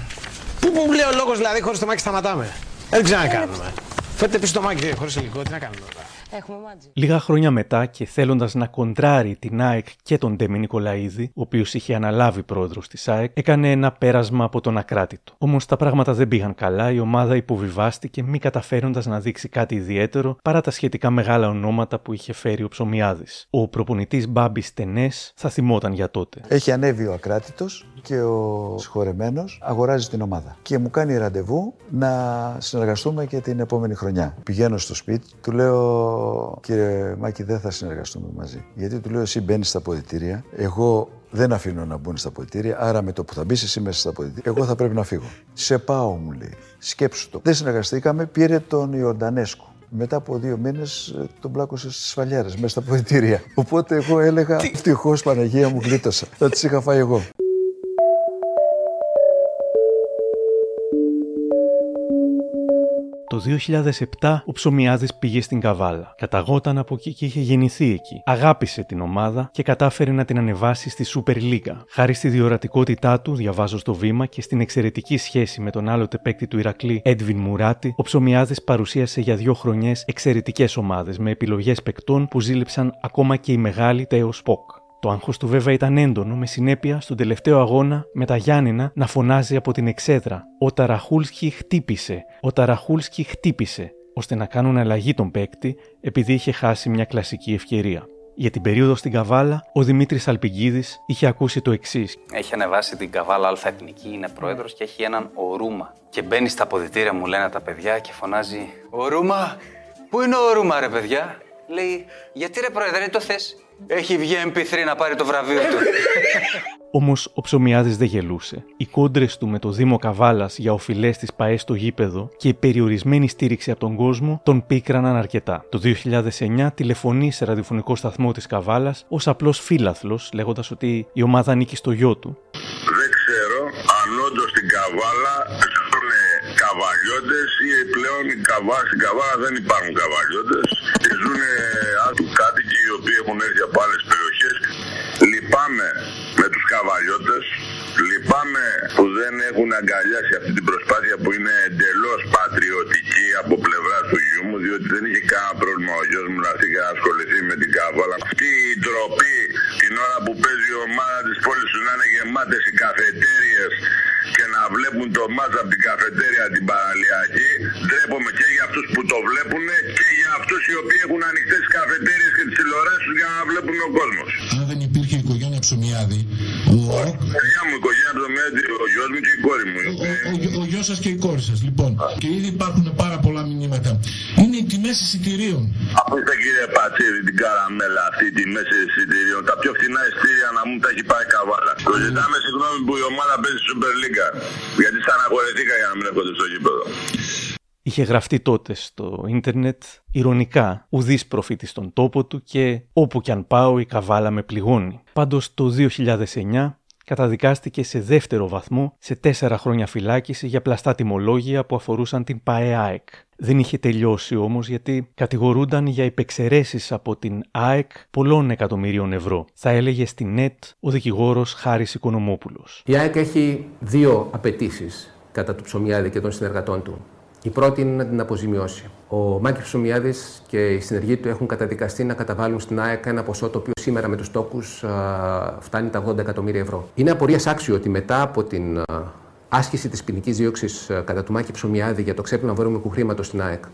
Speaker 30: Πού που μου λέει ο λόγος δηλαδή χωρίς το μάκι σταματάμε. Δεν ξέρω να κάνουμε. Φέρτε πίσω το μάκι χωρίς υλικό, τι να κάνουμε τώρα.
Speaker 34: Έχουμε μάτζι.
Speaker 1: Λίγα χρόνια μετά και θέλοντας να κοντράρει την ΑΕΚ και τον Ντέμι Νικολαίδη, ο οποίος είχε αναλάβει πρόεδρος της ΑΕΚ, έκανε ένα πέρασμα από τον ακράτητο. Όμως τα πράγματα δεν πήγαν καλά, η ομάδα υποβιβάστηκε μη καταφέροντας να δείξει κάτι ιδιαίτερο παρά τα σχετικά μεγάλα ονόματα που είχε φέρει ο Ψωμιάδης. Ο προπονητής Μπάμπης Τενές θα θυμόταν για τότε.
Speaker 35: Έχει ανέβει ο ακράτητος και ο συγχωρεμένος αγοράζει την ομάδα. Και μου κάνει ραντεβού να συνεργαστούμε και την επόμενη χρονιά. Πηγαίνω στο σπίτι, του λέω κύριε Μάκη δεν θα συνεργαστούμε μαζί. Γιατί του λέω εσύ μπαίνεις στα ποδητήρια, εγώ δεν αφήνω να μπουν στα ποδητήρια, άρα με το που θα μπεις εσύ μέσα στα ποδητήρια, εγώ θα πρέπει να φύγω. Σε πάω, μου λέει. Σκέψου το. Δεν συνεργαστήκαμε, πήρε τον Ιορντανέσκο. Μετά από δύο μήνες τον πλάκωσε στις σφαλιάρες μέσα στα ποδητήρια. Οπότε εγώ έλεγα: Ευτυχώς Παναγία μου γλίτωσα. Θα τις είχα φάει εγώ.
Speaker 1: Το 2007 ο Ψωμιάδης πήγε στην Καβάλα. Καταγόταν από εκεί και είχε γεννηθεί εκεί. Αγάπησε την ομάδα και κατάφερε να την ανεβάσει στη Super League. Χάρη στη διορατικότητά του, διαβάζω στο βήμα, και στην εξαιρετική σχέση με τον άλλοτε παίκτη του Ηρακλή, Έντβιν Μουράτη, ο Ψωμιάδης παρουσίασε για δύο χρονιές εξαιρετικές ομάδες με επιλογές παικτών που ζήλεψαν ακόμα και οι μεγάλοι Τέος Σποκ. Το άγχος του βέβαια ήταν έντονο, με συνέπεια στον τελευταίο αγώνα με τα Γιάννενα να φωνάζει από την εξέδρα: Ο Ταραχούλσκι χτύπησε, ο Ταραχούλσκι χτύπησε, ώστε να κάνουν αλλαγή τον παίκτη επειδή είχε χάσει μια κλασική ευκαιρία. Για την περίοδο στην Καβάλα, ο Δημήτρης Αλπιγκίδη είχε ακούσει το εξής.
Speaker 36: Έχει ανεβάσει την Καβάλα Α Εθνική, είναι πρόεδρος και έχει έναν Ορούμα. Και μπαίνει στα αποδητήρια, μου λένε τα παιδιά και φωνάζει: Ορούμα, πού είναι ο Ορούμα, ρε παιδιά; Λέει: Γιατί ρε πρόεδρε, δεν το θες; Έχει βγει MP3 να πάρει το βραβείο του.
Speaker 1: Όμως ο Ψωμιάδης δεν γελούσε. Οι κόντρες του με το Δήμο Καβάλας για οφειλές της ΠαΕ στο γήπεδο και η περιορισμένη στήριξη από τον κόσμο τον πίκραναν αρκετά. Το 2009 τηλεφωνεί σε ραδιοφωνικό σταθμό της Καβάλας ως απλός φίλαθλο, λέγοντας ότι η ομάδα ανήκει στο γιο του.
Speaker 26: Δεν ξέρω αν όντως στην Καβάλα ζουν καβαλιώτες ή πλέον οι καβά, στην Καβάλα δεν υπάρχουν καβαλιώτες και ζουν άλλοι κάτοικοι οι οποίοι έχουν έρθει από άλλες περιοχές. Λυπάμαι με τους καβαλιώτες, λυπάμαι που δεν έχουν αγκαλιάσει αυτή την προσπάθεια που είναι εντελώς πατριωτική από πλευρά του γιού μου διότι δεν είχε κανένα πρόβλημα ο γιος μου να έρθει και να ασχοληθεί με την Καβάλα. Αυτή η ντροπή την ώρα που παίζει η ομάδα της πόλης σου να είναι γεμάτες οι καφετέριες και να βλέπουν το μάτς από την καφετέρια την παραλιακή. Ντρέπομαι και για αυτούς που το βλέπουν και για αυτούς οι οποίοι έχουν ανοιχτές τις καφετέριες και τις τηλεοράσεις τους για να βλέπουν ο κόσμος.
Speaker 37: Αν δεν υπήρχε η οικογένεια Ψωμιάδη.
Speaker 22: Η οικογένεια μου, η οικογένεια Ψωμιάδη, ο γιος μου και η κόρη μου.
Speaker 37: Ο, ο, ο γιος σας και η κόρη σας, λοιπόν. Και ήδη υπάρχουν πάρα πολλά μηνύματα. Είναι οι τιμές εισιτηρίων.
Speaker 22: Ακούστε κύριε Πατσίρη την καραμέλα αυτή τη μέση εισιτηρίων. Τα πιο φθηνά εισιτήρια να μου τα έχει πάρει καβάλα. Το ζητάμε συγγνώμη που η ομάδα παίζει στη Super League. Γιατί στεναχωρηθήκα για να μην έρχονται στο γήπεδο.
Speaker 1: Είχε γραφτεί τότε στο ίντερνετ ηρωνικά ουδής προφήτης στον τόπο του και όπου κι αν πάω η καβάλα με πληγώνει. Πάντως το 2009 καταδικάστηκε σε δεύτερο βαθμό σε τέσσερα χρόνια φυλάκιση για πλαστά τιμολόγια που αφορούσαν την ΠαΕΑΕΚ. Δεν είχε τελειώσει όμως γιατί κατηγορούνταν για υπεξαιρέσεις από την ΑΕΚ πολλών εκατομμυρίων ευρώ. Θα έλεγε στην ΝΕΤ ο δικηγόρος Χάρης Οικονομόπουλος.
Speaker 29: Η ΑΕΚ έχει δύο απαιτήσεις κατά του Ψωμιάδη και των συνεργατών του. Η πρώτη είναι να την αποζημιώσει. Ο Μάκης Ψωμιάδης και οι συνεργοί του έχουν καταδικαστεί να καταβάλουν στην ΑΕΚ ένα ποσό το οποίο σήμερα με τους τόκους φτάνει τα 80 εκατομμύρια ευρώ. Είναι απορίας άξιο ότι μετά από την α, άσκηση της ποινικής δίωξης κατά του Μάκη Ψωμιάδη για το ξέπλυμα βρώμικου χρήματος στην ΑΕΚ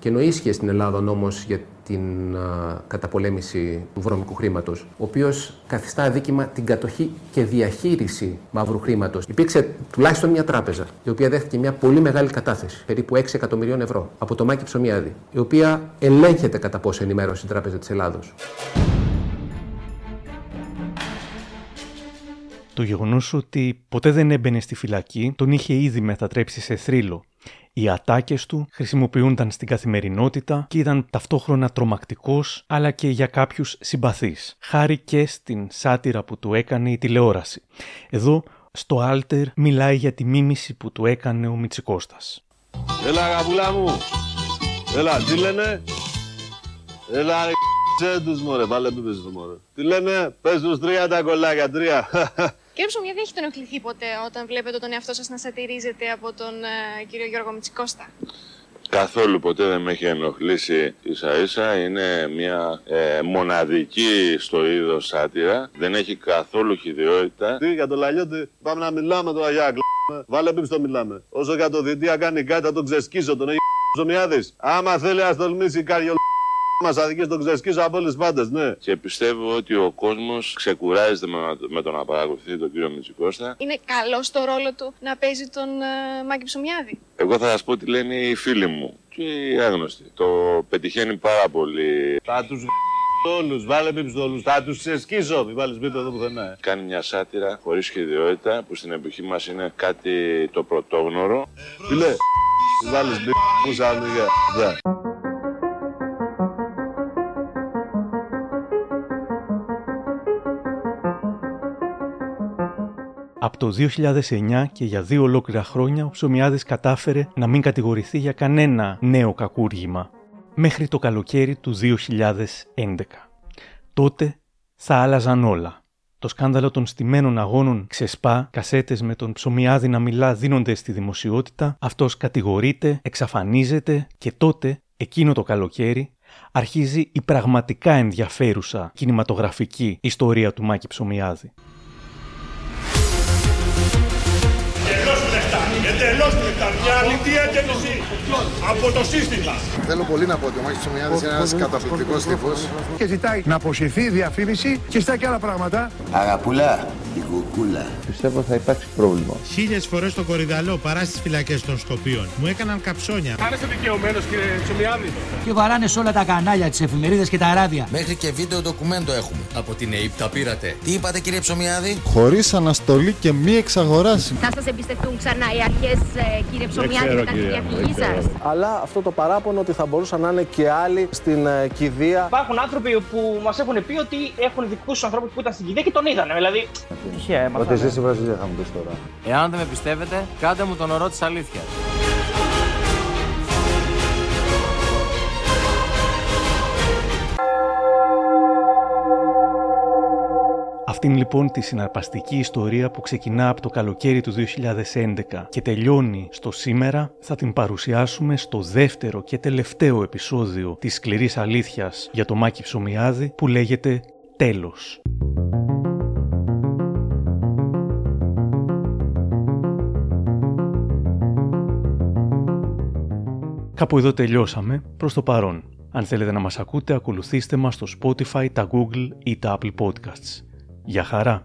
Speaker 29: και ενώ ίσχυες στην Ελλάδα ο νόμος για την α, καταπολέμηση του βρώμικου χρήματος, ο οποίος καθιστά αδίκημα την κατοχή και διαχείριση μαύρου χρήματος. Υπήρξε τουλάχιστον μια τράπεζα, η οποία δέχτηκε μια πολύ μεγάλη κατάθεση, περίπου 6 εκατομμυρίων ευρώ, από το Μάκη Ψωμιάδη, η οποία ελέγχεται κατά πόσο ενημέρωσε η Τράπεζα της Ελλάδος.
Speaker 1: Το γεγονός ότι ποτέ δεν έμπαινε στη φυλακή τον είχε ήδη μετατρέψει σε θρύλο. Οι ατάκες του χρησιμοποιούνταν στην καθημερινότητα και ήταν ταυτόχρονα τρομακτικός αλλά και για κάποιους συμπαθής, χάρη και στην σάτυρα που του έκανε η τηλεόραση. Εδώ στο Άλτερ μιλάει για τη μίμηση που του έκανε ο Μητσικώστας.
Speaker 38: Έλα αγαπουλά μου, έλα τι λένε, έλα ρε Τσε τους μωρέ, βάλε που πες το μωρέ. Τι λένε, πες τους τρία τα κολλάκια, τρία.
Speaker 39: Κύριε Ψωμιά, δεν έχετε ενοχληθεί ποτέ όταν βλέπετε τον εαυτό σας να σατυρίζετε από τον ε, κύριο Γιώργο Μητσικώστα.
Speaker 22: Καθόλου ποτέ δεν με έχει ενοχλήσει ίσα ίσα. Είναι μια ε, μοναδική στο είδος σάτυρα. Δεν έχει καθόλου χειριότητα.
Speaker 38: Τι για το λαλιώτη, πάμε να μιλάμε τώρα για αγκλ***. Βάλε πίψ το μιλάμε. Όσο για το διτία κάνει κάτι θα τον ξεσκίσω τον έχει Ψωμιάδης. Άμα θέλει να τολμήσει κάριο Μας αδικεί τον ξεσκίσω από όλε πάντε, ναι.
Speaker 22: Και πιστεύω ότι ο κόσμος ξεκουράζεται με, με το να παρακολουθεί τον κύριο Μητσικώστα.
Speaker 39: Είναι καλό στο ρόλο του να παίζει τον ε, Μάκη Ψωμιάδη;
Speaker 22: Εγώ θα σας πω τι λένε οι φίλοι μου και οι άγνωστοι. Το πετυχαίνει πάρα πολύ.
Speaker 38: Θα τους όλους, βάλε όλους. Θα τους ξεσκίσω, μην βάλεις πίπεδο εδώ πουθενά.
Speaker 22: Κάνει μια σάτυρα χωρίς σχεδιότητα που στην εποχή μας είναι κάτι το πρωτόγνωρο.
Speaker 38: Τι λέει, βάλεις πίπεδο σαν
Speaker 1: Από το 2009 και για δύο ολόκληρα χρόνια ο Ψωμιάδης κατάφερε να μην κατηγορηθεί για κανένα νέο κακούργημα μέχρι το καλοκαίρι του 2011. Τότε θα άλλαζαν όλα. Το σκάνδαλο των στημένων αγώνων ξεσπά, κασέτες με τον Ψωμιάδη να μιλά δίνονται στη δημοσιότητα, αυτός κατηγορείται, εξαφανίζεται και τότε, εκείνο το καλοκαίρι, αρχίζει η πραγματικά ενδιαφέρουσα κινηματογραφική ιστορία του Μάκη Ψωμιάδη.
Speaker 40: Μια αλήθεια και μισή. Από το σύστημα.
Speaker 41: Θέλω πολύ να πω ότι ο Μάκης Τσομιάδης είναι ένας καταπληκτικός τύπος.
Speaker 30: Και ζητάει να αποσυρθεί η διαφήμιση και στα και άλλα πράγματα.
Speaker 41: Αγαπουλά, η κουκούλα.
Speaker 13: Πιστεύω θα υπάρξει πρόβλημα.
Speaker 30: Χίλιες φορές το κορυδαλό παρά στις φυλακές των Σκοπίων. Μου έκαναν καψόνια.
Speaker 40: Άρεσε δικαιωμένος κύριε Τσομιάδη.
Speaker 42: Και βαράνε σε όλα τα κανάλια, τις εφημερίδες και τα ράδια.
Speaker 43: Μέχρι και βίντεο ντοκουμέντο έχουμε. Από την ΑΕΠ τα πήρατε. Τι είπατε κύριε Ψωμιάδη;
Speaker 44: Χωρίς αναστολή και μη εξαγοράση.
Speaker 23: Θα σας εμπιστευτούν ξανά οι αρχές, ε, κύριε Ψωμιάδη, μετά τη διαφυγή σας.
Speaker 45: Αλλά αυτό το παράπονο ότι θα μπορούσαν να είναι και άλλοι στην ε, κηδεία.
Speaker 32: Υπάρχουν άνθρωποι που μας έχουν πει ότι έχουν δικούς τους ανθρώπους που ήταν στην κηδεία και τον είδανε. Δηλαδή. Τυχαία,
Speaker 44: Ότι εσύ στη Βραζιλία θα μου πεις τώρα.
Speaker 43: Εάν δεν με πιστεύετε, κάντε μου τον ορό της αλήθειας.
Speaker 1: Αυτήν λοιπόν τη συναρπαστική ιστορία που ξεκινά από το καλοκαίρι του 2011 και τελειώνει στο σήμερα θα την παρουσιάσουμε στο δεύτερο και τελευταίο επεισόδιο της σκληρής αλήθειας για το Μάκη Ψωμιάδη που λέγεται «Τέλος». Κάπου εδώ τελειώσαμε προς το παρόν. Αν θέλετε να μας ακούτε, ακολουθήστε μας στο Spotify, τα Google ή τα Apple Podcasts. Γεια χαρά!